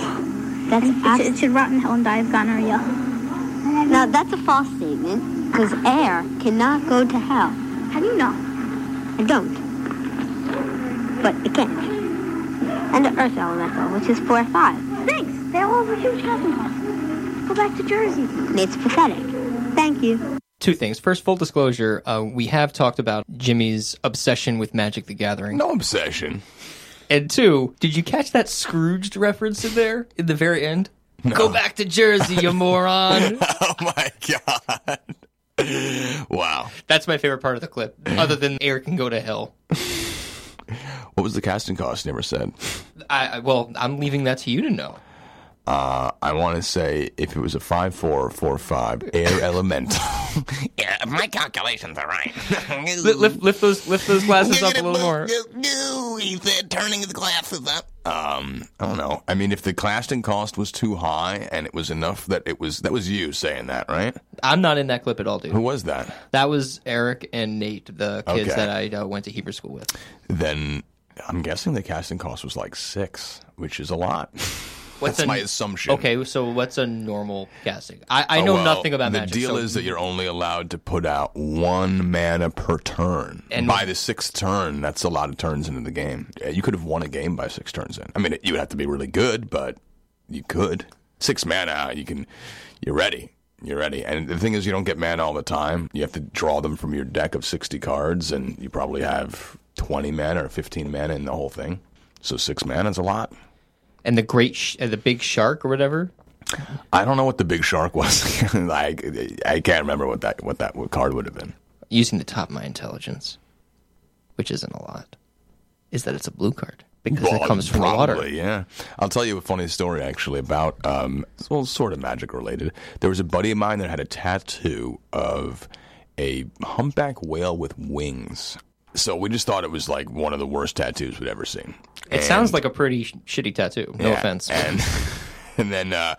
Speaker 3: That's
Speaker 6: It should, it should rot in hell and die of gonorrhea.
Speaker 3: now, that's a false statement because air cannot go to hell.
Speaker 6: How do you know?
Speaker 3: I don't. But it can't. And the Earth Elemental, which is 4-5.
Speaker 6: Thanks. They're all have a huge casting cost. Go back to Jersey.
Speaker 3: It's pathetic. Thank you.
Speaker 2: Two things. First, full disclosure: uh, we have talked about Jimmy's obsession with Magic the Gathering.
Speaker 1: No obsession.
Speaker 2: And two, did you catch that Scrooged reference in there in the very end? Go back to Jersey, you moron.
Speaker 1: Oh my god. wow.
Speaker 2: That's my favorite part of the clip, other than air can go to hell.
Speaker 1: What was the casting cost? Never said.
Speaker 2: I, I well, I'm leaving that to you to know.
Speaker 1: Uh, I want to say if it was a five four four five air elemental.
Speaker 4: Yeah, my calculations are right.
Speaker 2: Lift, lift, lift those, lift those glasses up a little more.
Speaker 4: No, he said, turning his glasses up.
Speaker 1: Um, I don't know. I mean, if the casting cost was too high and it was enough that it was that was you saying that, right?
Speaker 2: I'm not in that clip at all, dude.
Speaker 1: Who was that?
Speaker 2: That was Eric and Nate, the kids
Speaker 1: Okay.
Speaker 2: that I uh, went to Hebrew school with.
Speaker 1: Then I'm guessing the casting cost was like six, which is a lot.
Speaker 2: What's
Speaker 1: That's my assumption.
Speaker 2: Okay, so what's a normal casting? I, I oh, know
Speaker 1: Oh, well,
Speaker 2: nothing about
Speaker 1: the
Speaker 2: magic.
Speaker 1: The deal
Speaker 2: so-
Speaker 1: is that you're only allowed to put out one mana per turn.
Speaker 2: And-
Speaker 1: by the sixth turn, that's a lot of turns into the game. You could have won a game by six turns in. I mean, you would have to be really good, but you could. Six mana, you can. You're ready. You're ready. And the thing is, you don't get mana all the time. You have to draw them from your deck of 60 cards, and you probably have 20 mana or 15 mana in the whole thing. So six mana is a lot.
Speaker 2: And the great, sh- uh, the big shark or whatever.
Speaker 1: I don't know what the big shark was. like, I can't remember what that what that card would have been.
Speaker 2: Using the top of my intelligence, which isn't a lot, is that it's a blue card because it comes from the
Speaker 1: probably,
Speaker 2: water.
Speaker 1: Yeah, I'll tell you a funny story actually about um, well, sort of magic related. There was a buddy of mine that had a tattoo of a humpback whale with wings So we just thought it was like one of the worst tattoos we'd ever seen.
Speaker 2: It sounds like a pretty sh- shitty tattoo. No
Speaker 1: Yeah,
Speaker 2: offense.
Speaker 1: And and then uh,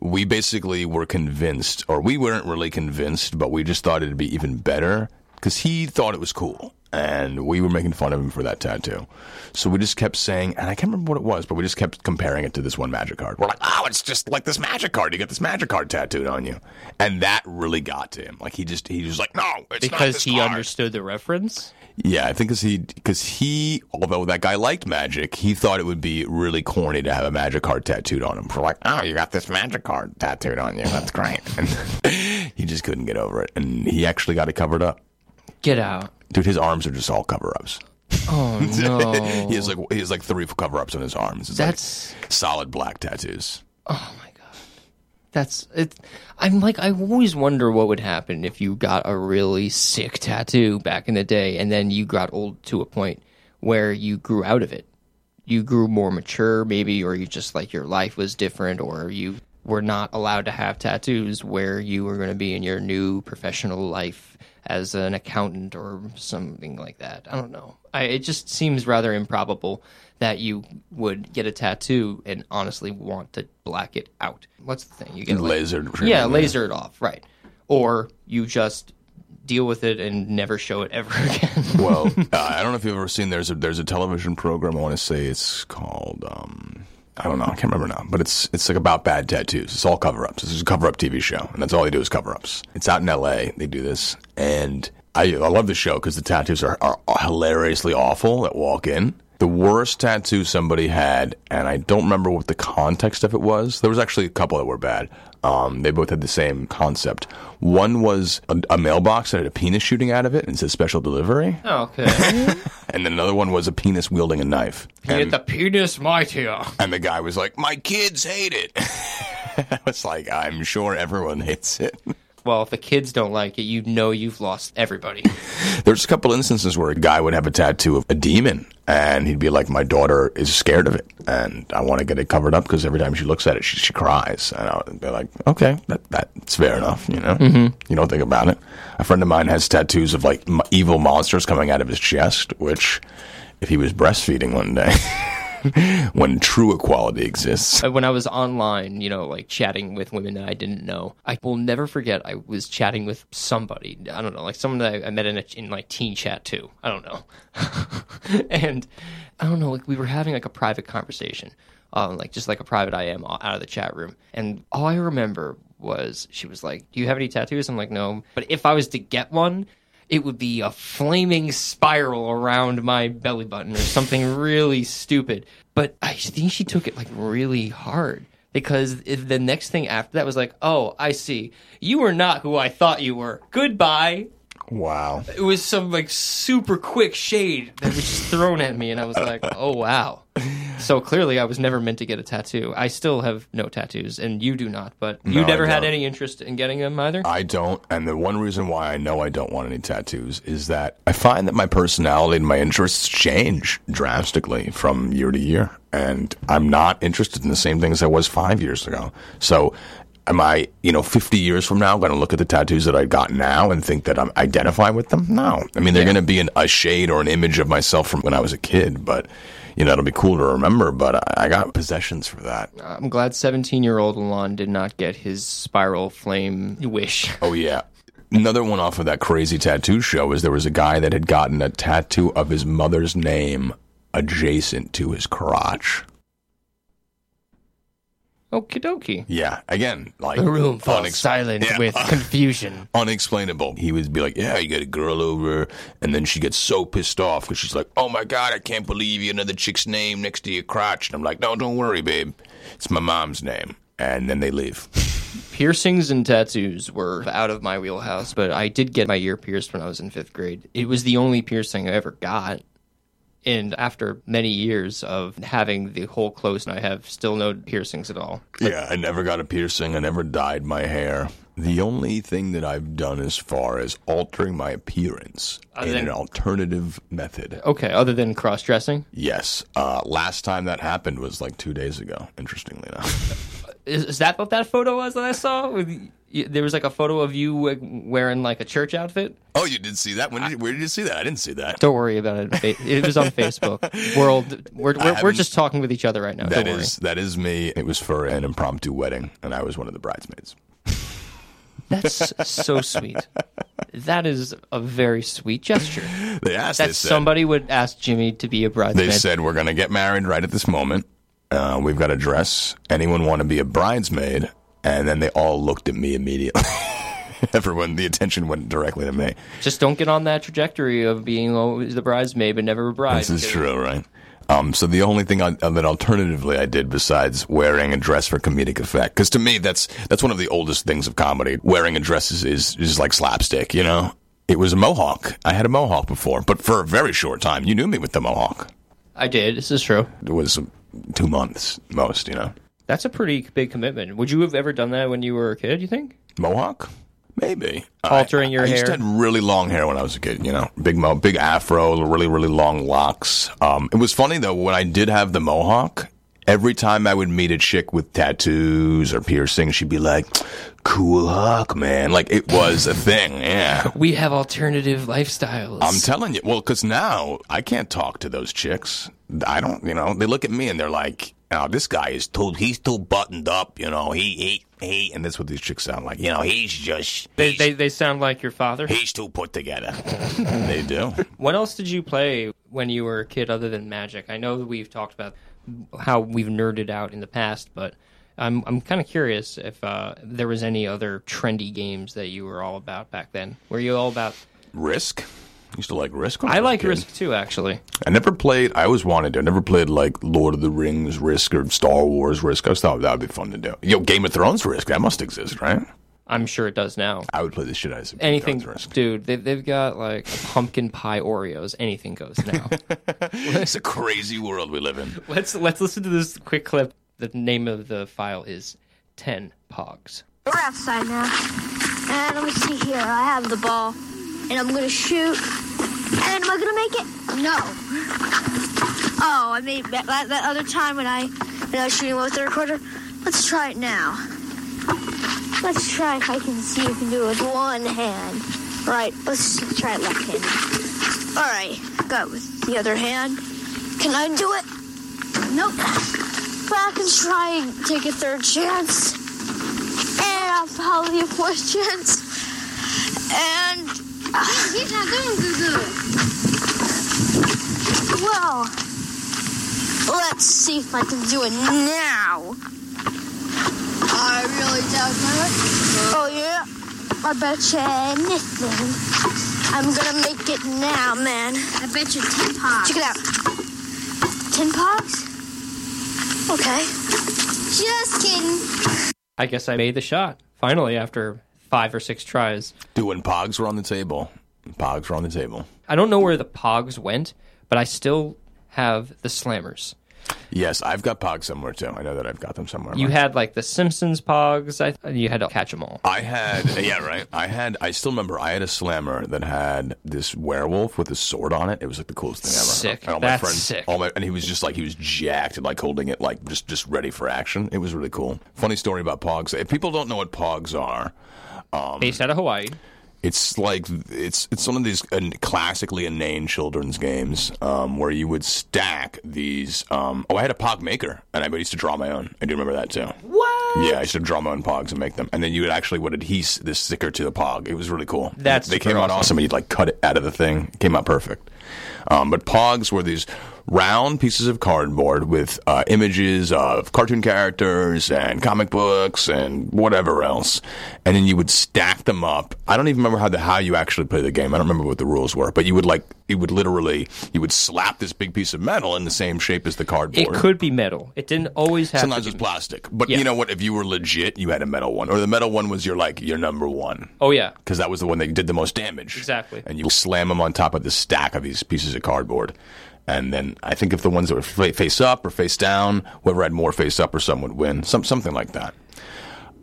Speaker 1: we basically were convinced, or we weren't really convinced, but we just thought it'd be even better because he thought it was cool, and we were making fun of him for that tattoo. So we just kept saying, and I can't remember what it was, but we just kept comparing it to this one magic card. We're like, oh, it's just like this magic card. You get this magic card tattooed on you, and that really got to him. Like he just he was like, no, it's not
Speaker 2: because he
Speaker 1: card.
Speaker 2: understood the reference.
Speaker 1: Yeah, I think because he because he although that guy liked magic, he thought it would be really corny to have a magic card tattooed on him. We're like, oh, you got this magic card tattooed on you. That's great. And he just couldn't get over it, and he actually got it covered up.
Speaker 2: Get out.
Speaker 1: Dude, his arms are just all cover ups.
Speaker 2: Oh no.
Speaker 1: he has like he has like three cover ups on his arms. It's
Speaker 2: That's
Speaker 1: like solid black tattoos.
Speaker 2: oh my god. That's it. I'm like I always wonder what would happen if you got a really sick tattoo back in the day, and then you got old to a point where you grew out of it. You grew more mature, maybe, or you just like your life was different, or you were not allowed to have tattoos where you were going to be in your new professional life as an accountant or something like that. I don't know. I, it just seems rather improbable that you would get a tattoo and honestly want to black it out. What's the thing? You get like-
Speaker 1: Laser
Speaker 2: Yeah,
Speaker 1: yeah.
Speaker 2: laser it off, right? Or you just deal with it and never show it ever again.
Speaker 1: Well, uh, I don't know if you've ever seen. There's a there's a television program. I want to say it's called. Um, I don't know. I can't remember now. But it's it's like about bad tattoos. It's all cover ups. This is a cover up TV show, and that's all they do is cover ups. It's out in L.A. They do this, and I I love the show because the tattoos are, are hilariously awful that walk in. The worst tattoo somebody had, and I don't remember what the context of it was. There was actually a couple that were bad. Um, they both had the same concept. One was a, a mailbox that had a penis shooting out of it and it said special delivery.
Speaker 2: okay.
Speaker 1: And then another one was a penis wielding a knife.
Speaker 2: Get
Speaker 1: And,
Speaker 2: the penis mightier.
Speaker 1: and the guy was like, My kids hate it. I was like, I'm sure everyone hates it.
Speaker 2: Well, if the kids don't like it, you know you've lost everybody.
Speaker 1: There's a couple instances where a guy would have a tattoo of a demon and he'd be like, My daughter is scared of it and I want to get it covered up because every time she looks at it, she, she cries. And I'll be like, Okay, that, that's fair enough. You know, mm-hmm. you don't think about it. A friend of mine has tattoos of like m- evil monsters coming out of his chest, which if he was breastfeeding one day, when true equality exists.
Speaker 2: Uh, when I was online, you know, like chatting with women that I didn't know, I will never forget. I was chatting with somebody. I don't know, like someone that I, I met in a, in like teen chat too. I don't know, and I don't know. Like we were having like a private conversation, um, like just like a private IM out of the chat room, and all I remember was she was like, "Do you have any tattoos?" I'm like, "No," but if I was to get one. It would be a flaming spiral around my belly button or something really stupid. But I think she took it like really hard because if the next thing after that was like, "Oh, I see. You are not who I thought you were. Goodbye."
Speaker 1: Wow.
Speaker 2: It was some like super quick shade that was just thrown at me, and I was like, "Oh wow." So clearly, I was never meant to get a tattoo. I still have no tattoos, and you do not. But you
Speaker 1: No, I
Speaker 2: never had
Speaker 1: don't.
Speaker 2: any interest in getting them either.
Speaker 1: I don't, and the one reason why I know I don't want any tattoos is that I find that my personality and my interests change drastically from year to year, and I'm not interested in the same things I was five years ago. So, am I, you know, 50 years from now, going to look at the tattoos that I got now and think that I'm identify with them? No, I mean they're going to be an, a shade or an image of myself from when I was a kid, but. You know, it'll be cool to remember, but I, I got possessions for that.
Speaker 2: I'm glad 17 year old Alon did not get his spiral flame wish.
Speaker 1: Oh yeah. Another one off of that crazy tattoo show is there was a guy that had gotten a tattoo of his mother's name adjacent to his crotch.
Speaker 2: Okie dokie.
Speaker 1: Yeah, again, like
Speaker 2: The room falls
Speaker 1: unex-
Speaker 2: silent
Speaker 1: Yeah.
Speaker 2: with confusion.
Speaker 1: unexplainable. He would be like, "Yeah, you get a girl over," and then she gets so pissed off because she's like, "Oh my god, I can't believe you another chick's name next to your crotch." And I'm like, "No, don't worry, babe. It's my mom's name." And then they leave.
Speaker 2: Piercings and tattoos were out of my wheelhouse, but I did get my ear pierced when I was in fifth grade. It was the only piercing I ever got. And after many years of having the hole closed, I have still no piercings at all.
Speaker 1: Yeah, I never got a piercing. I never dyed my hair. The only thing that I've done as far as altering my appearance in
Speaker 2: than-
Speaker 1: an alternative method.
Speaker 2: Okay, other than cross dressing.
Speaker 1: Yes. Uh, last time that happened was like two days ago, interestingly enough.
Speaker 2: Is, is that what that photo was that I saw? With, there was like a photo of you wearing like a church outfit.
Speaker 1: Oh, you did see that? When did you, where did you see that? I didn't see that.
Speaker 2: Don't worry about it. It was on Facebook. World, we're we're, we're just talking with each other right now.
Speaker 1: That is that is me. It was for an impromptu wedding, and I was one of the bridesmaids.
Speaker 2: That's so sweet. That is a very sweet gesture.
Speaker 1: They asked.
Speaker 2: That
Speaker 1: they said,
Speaker 2: somebody would ask Jimmy to be a bridesmaid.
Speaker 1: They said we're going to get married right at this moment. Uh, we've got a dress. Anyone want to be a bridesmaid? And then they all looked at me immediately. Everyone, the attention went directly to me.
Speaker 2: Just don't get on that trajectory of being always the bridesmaid but never a bride.
Speaker 1: This is true, right? Um, so the only thing I, uh, that alternatively I did besides wearing a dress for comedic effect, because to me that's that's one of the oldest things of comedy. Wearing a dress is, is is like slapstick, you know. It was a mohawk. I had a mohawk before, but for a very short time. You knew me with the mohawk.
Speaker 2: I did. This is true.
Speaker 1: It was two months most, you know.
Speaker 2: That's a pretty big commitment. Would you have ever done that when you were a kid? You think?
Speaker 1: Mohawk? Maybe
Speaker 2: Altering
Speaker 1: I,
Speaker 2: your
Speaker 1: I
Speaker 2: hair?
Speaker 1: to have really long hair when I was a kid. You know, big mo, big afro, really really long locks. Um, it was funny though when I did have the mohawk. Every time I would meet a chick with tattoos or piercings, she'd be like, "Cool hawk, man!" Like it was a thing. Yeah,
Speaker 2: We have alternative lifestyles.
Speaker 1: I'm telling you. Well, because now I can't talk to those chicks. I don't. You know, they look at me and they're like, "Oh, this guy is too. He's too buttoned up. You know, he he he." And that's what these chicks sound like. You know, he's just.
Speaker 2: they,
Speaker 1: he's-
Speaker 2: they, they sound like your father.
Speaker 1: He's too put together. they do.
Speaker 2: What else did you play when you were a kid other than Magic? I know that we've talked about how we've nerded out in the past, but I'm I'm kind of curious if uh, there was any other trendy games that you were all about back then. Were you all about?
Speaker 1: Risk. Used to like Risk.
Speaker 2: I like. Risk too, actually.
Speaker 1: I never played. I always wanted to. I never played like Lord of the Rings Risk or Star Wars Risk. I thought that would be fun to do. Yo, Game of Thrones Risk. That must exist, right?
Speaker 2: I'm sure it does now.
Speaker 1: I would play the shit out of some
Speaker 2: Anything,
Speaker 1: Thrones
Speaker 2: dude. They, they've got like pumpkin pie Oreos. Anything goes now.
Speaker 1: It's a crazy world we live in.
Speaker 2: let's let's listen to this quick clip. The name of the file is Ten Pogs.
Speaker 3: We're outside now. And let me see here. I have the ball. And I'm going to shoot. And am I going to make it? No. Oh, I made that, that, that other time when I, when I was shooting with the recorder. Let's try it now. Let's try if I can see if I can do it with one hand. Right, let's try it left hand. All right, go with the other hand. Can I do it? Nope. But I can try and take a third chance. And I'll probably a fourth chance. And he's not doing good. Well, let's see if I can do it now. I really doubt that. Oh yeah, I bet you anything. I'm gonna make it now, man. I bet you ten pogs. Check it out. Ten pogs? Okay. Just kidding.
Speaker 2: I guess I made the shot finally after five or six tries.
Speaker 1: Dude, when Pogs were on the table, Pogs were on the table.
Speaker 2: I don't know where the Pogs went, but I still have the Slammers.
Speaker 1: Yes, I've got Pogs somewhere too. I know that I've got them somewhere.
Speaker 2: You had like the Simpsons Pogs. I you had to catch them all.
Speaker 1: I had, yeah, right. I had, I still remember I had a slammer that had this werewolf with a sword on it. It was like the coolest thing ever.
Speaker 2: Sick.
Speaker 1: And all my
Speaker 2: That's
Speaker 1: friends,
Speaker 2: sick.
Speaker 1: All my, and he was just like, he was jacked and like holding it like just, just ready for action. It was really cool. Funny story about Pogs. If people don't know what Pogs are, um,
Speaker 2: Based out of Hawaii.
Speaker 1: It's like it's it's one of these uh, classically inane children's games um, where you would stack these. Um, oh, I had a Pog maker, and I used to draw my own. I do remember that too.
Speaker 2: What?
Speaker 1: Yeah, I used to draw my own Pogs and make them, and then you would actually would adhese this sticker to the Pog. It was really cool.
Speaker 2: That's
Speaker 1: they
Speaker 2: super
Speaker 1: came out
Speaker 2: awesome.
Speaker 1: awesome. And you'd like cut it out of the thing. It came out perfect. Um, but Pogs were these round pieces of cardboard with uh, images of cartoon characters and comic books and whatever else, and then you would stack them up. I don't even remember how the how you actually play the game. I don't remember what the rules were, but you would like you would literally you would slap this big piece of metal in the same shape as the cardboard.
Speaker 2: It could be metal. It didn't always have.
Speaker 1: Sometimes
Speaker 2: to
Speaker 1: it's
Speaker 2: be.
Speaker 1: plastic, but
Speaker 2: Yeah.
Speaker 1: you know what? If you were legit, you had a metal one, or the metal one was your like your number one
Speaker 2: Oh yeah.
Speaker 1: because that was the one that did the most damage.
Speaker 2: Exactly.
Speaker 1: And you slam them on top of the stack of these pieces of cardboard. And then I think if the ones that were face up or face down, whoever had more face up or some would win. Some something like that.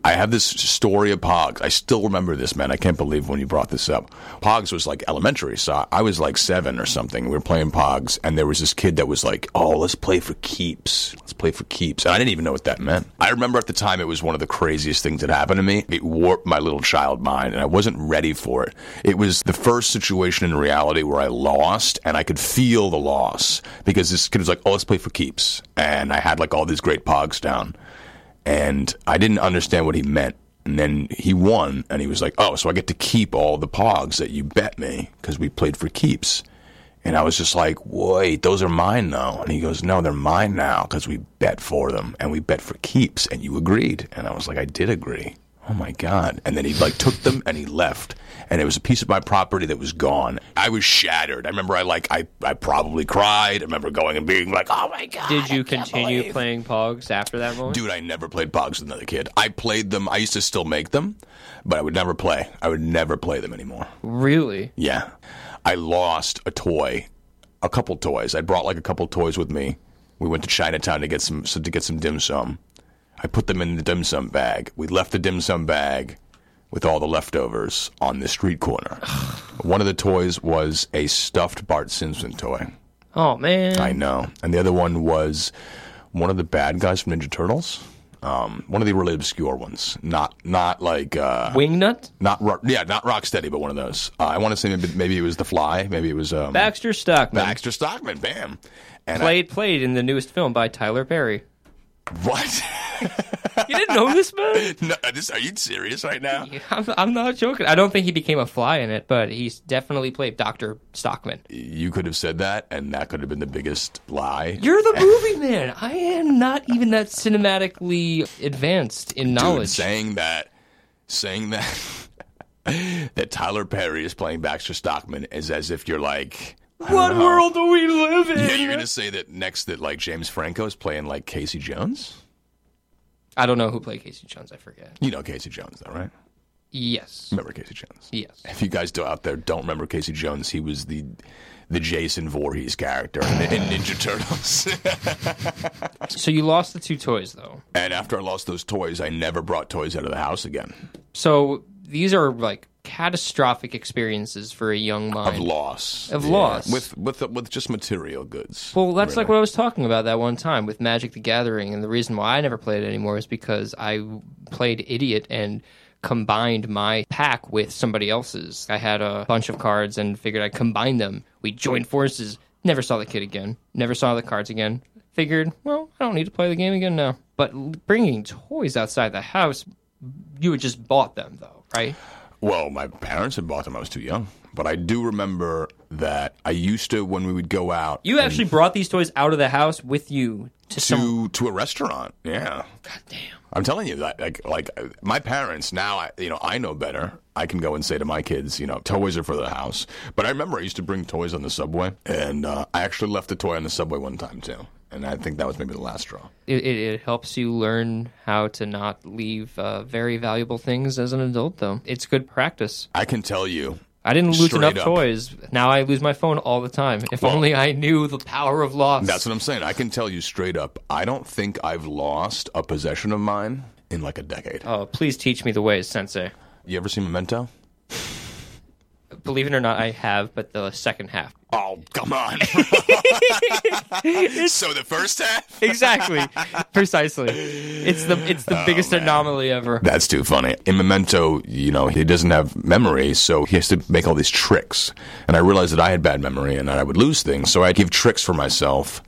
Speaker 1: I have this story of Pogs. I still remember this, man. I can't believe when you brought this up. Pogs was like elementary, so I was like seven or something. We were playing Pogs, and there was this kid that was like, "Oh, let's play for keeps. Let's play for keeps." And I didn't even know what that meant. I remember at the time it was one of the craziest things that happened to me. It warped my little child mind, and I wasn't ready for it. It was the first situation in reality where I lost, and I could feel the loss because this kid was like, "Oh, let's play for keeps," and I had like all these great Pogs down and I didn't understand what he meant. And then he won, and he was like, "Oh, so I get to keep all the pogs that you bet me because we played for keeps." And I was just like, "Wait, those are mine though." And he goes, "No, they're mine now because we bet for them and we bet for keeps." And you agreed, and I was like, "I did agree." Oh my god! And then he like took them and he left, and it was a piece of my property that was gone. I was shattered. I remember I like I I probably cried. I remember going and being like, "Oh my god!"
Speaker 2: Did you continue
Speaker 1: believe."
Speaker 2: playing Pogs after that moment?
Speaker 1: Dude, I never played Pogs with another kid. I played them. I used to still make them, but I would never play. I would never play them anymore.
Speaker 2: Really?
Speaker 1: Yeah. I lost a toy, a couple toys. I brought like a couple toys with me. We went to Chinatown to get some to get some dim sum. I put them in the dim sum bag. We left the dim sum bag with all the leftovers on the street corner. One of the toys was a stuffed Bart Simpson toy.
Speaker 2: Oh man.
Speaker 1: I know. And the other one was one of the bad guys from Ninja Turtles. Um, one of the really obscure ones. Not not like uh,
Speaker 2: Wingnut?
Speaker 1: not Ro- yeah, not Rocksteady, but one of those. Uh, I want to say maybe, maybe it was The Fly. Maybe it was um,
Speaker 2: Baxter Stockman.
Speaker 1: Baxter Stockman. Bam. And I-
Speaker 2: Played played in the newest film by Tyler Perry.
Speaker 1: What?
Speaker 2: You didn't know this man?
Speaker 1: no, uh, this, are you serious right now?
Speaker 2: I'm, I'm not joking. I don't think he became a fly in it, but he's definitely played Doctor Stockman.
Speaker 1: You could have said that, and that could have been the biggest lie.
Speaker 2: You're the movie man. I am not even that cinematically advanced in
Speaker 1: Dude,
Speaker 2: knowledge.
Speaker 1: saying that, saying that, that Tyler Perry is playing Baxter Stockman is as if you're like.
Speaker 2: What
Speaker 1: know.
Speaker 2: world do we live in?
Speaker 1: Yeah, you're gonna say that next that like James Franco is playing like Casey Jones.
Speaker 2: I don't know who played Casey Jones. I forget.
Speaker 1: You know Casey Jones, though, right?
Speaker 2: Yes.
Speaker 1: Remember Casey Jones?
Speaker 2: Yes.
Speaker 1: If you guys do out there don't remember Casey Jones, he was the the Jason Voorhees character in, in Ninja Turtles.
Speaker 2: So you lost the two toys, though.
Speaker 1: and after I lost those toys, I never brought toys out of the house again.
Speaker 2: So these are like catastrophic experiences for a young mind.
Speaker 1: Of loss.
Speaker 2: Of loss.
Speaker 1: With with uh, with just material goods.
Speaker 2: Well, that's
Speaker 1: really.
Speaker 2: like what I was talking about that one time with Magic the Gathering, and the reason why I never played it anymore is because I played Idiot and combined my pack with somebody else's. I had a bunch of cards and figured I'd combine them. We joined forces. Never saw the kid again. Never saw the cards again. Figured, well, I don't need to play the game again now. But bringing toys outside the house, you had just bought them though, right?
Speaker 1: Well, my parents had bought them. I was too young, but I do remember that I used to when we would go out.
Speaker 2: You actually brought these toys out of the house with you to, some.
Speaker 1: to to a restaurant. Yeah.
Speaker 2: God damn.
Speaker 1: I'm telling you that, like, like my parents now, I, you know, I know better. I can go and say to my kids, you know, toys are for the house. But I remember I used to bring toys on the subway, and uh, I actually left a toy on the subway one time too, and I think that was maybe the last straw.
Speaker 2: it, it, it helps you learn how to not leave uh, very valuable things as an adult though it's good practice
Speaker 1: I can tell you,
Speaker 2: i didn't lose enough
Speaker 1: up.
Speaker 2: toys now i lose my phone all the time if
Speaker 1: Well-
Speaker 2: only i knew the power of loss
Speaker 1: that's what I'm saying. I can tell you straight up, I don't think I've lost a possession of mine in like a decade.
Speaker 2: oh please teach me the ways sensei
Speaker 1: You ever seen Memento?
Speaker 2: Believe it or not i have but the second half
Speaker 1: Oh, come on. so the first half?
Speaker 2: exactly precisely it's the it's
Speaker 1: Oh,
Speaker 2: the biggest anomaly ever
Speaker 1: That's too funny. In Memento, you know, he doesn't have memory, so he has to make all these tricks. And I realized that I had bad memory and that I would lose things, so I'd give tricks for myself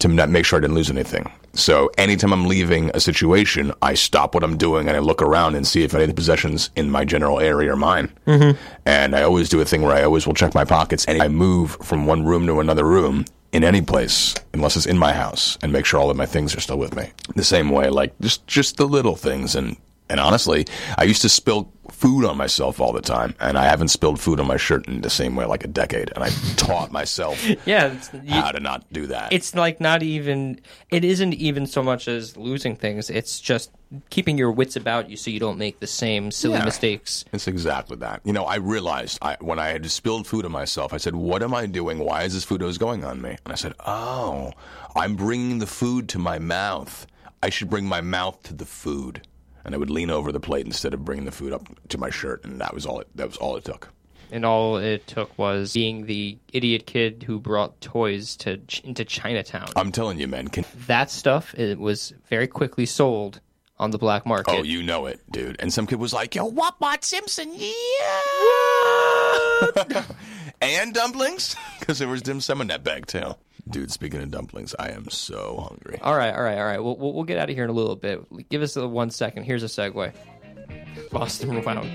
Speaker 1: to not make sure I didn't lose anything. So anytime I'm leaving a situation, I stop what I'm doing and I look around and see if any of the possessions in my general area are mine. Mm-hmm. And I always do a thing where I always will check my pockets and I move from one room to another room in any place unless it's in my house and make sure all of my things are still with me. The same way, like just just the little things and and honestly, I used to spill food on myself all the time, and I haven't spilled food on my shirt in the same way like a decade. And I taught myself
Speaker 2: yeah you,
Speaker 1: how to not do that.
Speaker 2: it's like not even it isn't even so much as losing things it's just keeping your wits about you so you don't make the same silly
Speaker 1: Yeah.
Speaker 2: mistakes
Speaker 1: It's exactly that. You know, I realized I, when I had spilled food on myself, I said, "What am I doing? Why is this food always going on me?" And I said, "Oh, I'm bringing the food to my mouth. I should bring my mouth to the food." And I would lean over the plate instead of bringing the food up to my shirt, and that was all. It, that was all it took.
Speaker 2: And all it took was being the idiot kid who brought toys to into Chinatown.
Speaker 1: I'm telling you, man. Can,
Speaker 2: that stuff it was very quickly sold on the black market.
Speaker 1: oh, you know it, dude. And some kid was like, "Yo, what, Bart Simpson? Yeah." and dumplings, because there was dim sum in that bag too. Dude, speaking of dumplings, I am so hungry.
Speaker 2: All right, all right, all right. We'll, we'll, we'll get out of here in a little bit. Give us a one second. Here's a segue. Lost and rewound.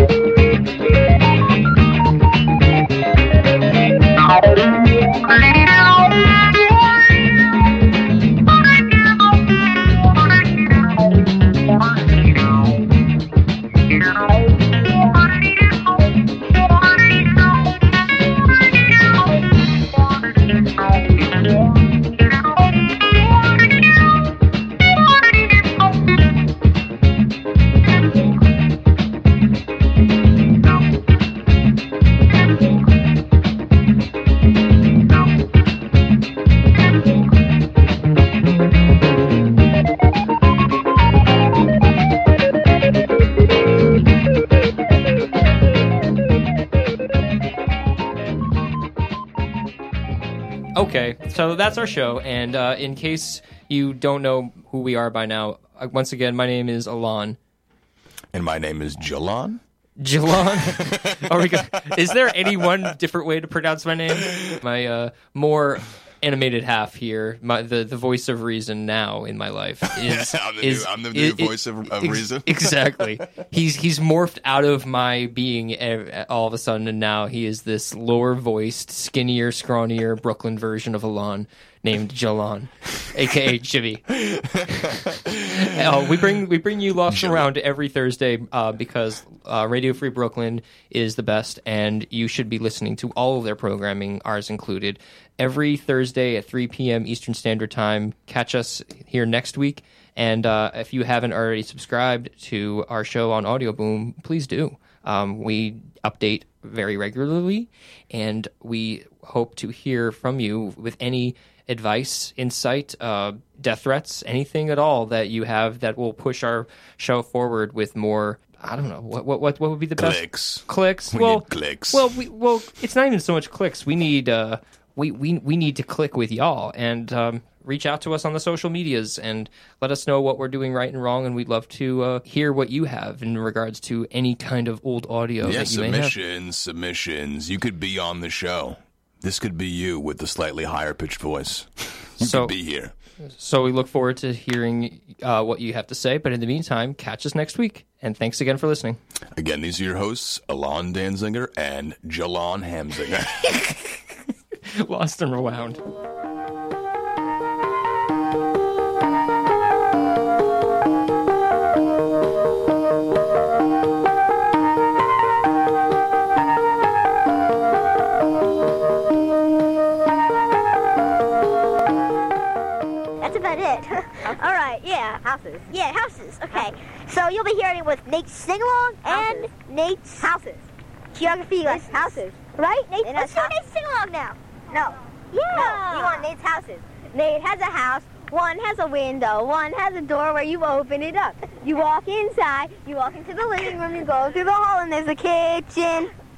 Speaker 2: Okay, that's our show. And uh, in case you don't know who we are by now, uh, once again, my name is Alon.
Speaker 1: And my name is Jalon.
Speaker 2: Jalon. Are we go- is there any one different way to pronounce my name? My uh, more animated half here, my, the the voice of reason now in my life is
Speaker 1: I'm the
Speaker 2: is
Speaker 1: new- I'm the new
Speaker 2: i- i-
Speaker 1: voice of- of reason.
Speaker 2: Exactly. he's he's morphed out of my being all of a sudden, and now he is this lower voiced, skinnier, scrawnier Brooklyn version of Alon named Jalon, aka Jimmy. Uh, we bring we bring you lost around every Thursday uh, because uh, Radio Free Brooklyn is the best, and you should be listening to all of their programming, ours included, every Thursday at 3 p.m. Eastern Standard Time. Catch us here next week, and uh, if you haven't already subscribed to our show on Audioboom, please do. Um, we update very regularly, and we hope to hear from you with any advice, insight, uh, death threats, anything at all that you have that will push our show forward with more. I don't know what what what, what would be the best
Speaker 1: Clicks.
Speaker 2: Clicks.
Speaker 1: We
Speaker 2: well,
Speaker 1: clicks.
Speaker 2: Well, we, well, it's not even so much clicks. We need uh, we we we need to click with y'all and um, reach out to us on the social medias and let us know what we're doing right and wrong. And we'd love to uh, hear what you have in regards to any kind of old audio
Speaker 1: Yeah,
Speaker 2: that you may have.
Speaker 1: submissions, submissions. You could be on the show. This could be you with the slightly higher pitched voice. You
Speaker 2: So-
Speaker 1: could be here.
Speaker 2: So we look forward to hearing uh, what you have to say. But in the meantime, catch us next week. And thanks again for listening.
Speaker 1: Again, these are your hosts, Alon Danziger and Jalon Hamzinger.
Speaker 2: Lost and rewound.
Speaker 3: That's about it. All right, yeah. Houses. Yeah, houses. Uh-huh. Okay. So you'll be hearing it with Nate's sing along and Nate's houses. Geography lessons. Houses. Right? Nate, let's do Nate's sing along now. No. Yeah. No. You want Nate's houses. Nate has a house. One has a window. One has a door where you open it up. You walk inside. You walk into the living room. You go through the hall, and there's a kitchen.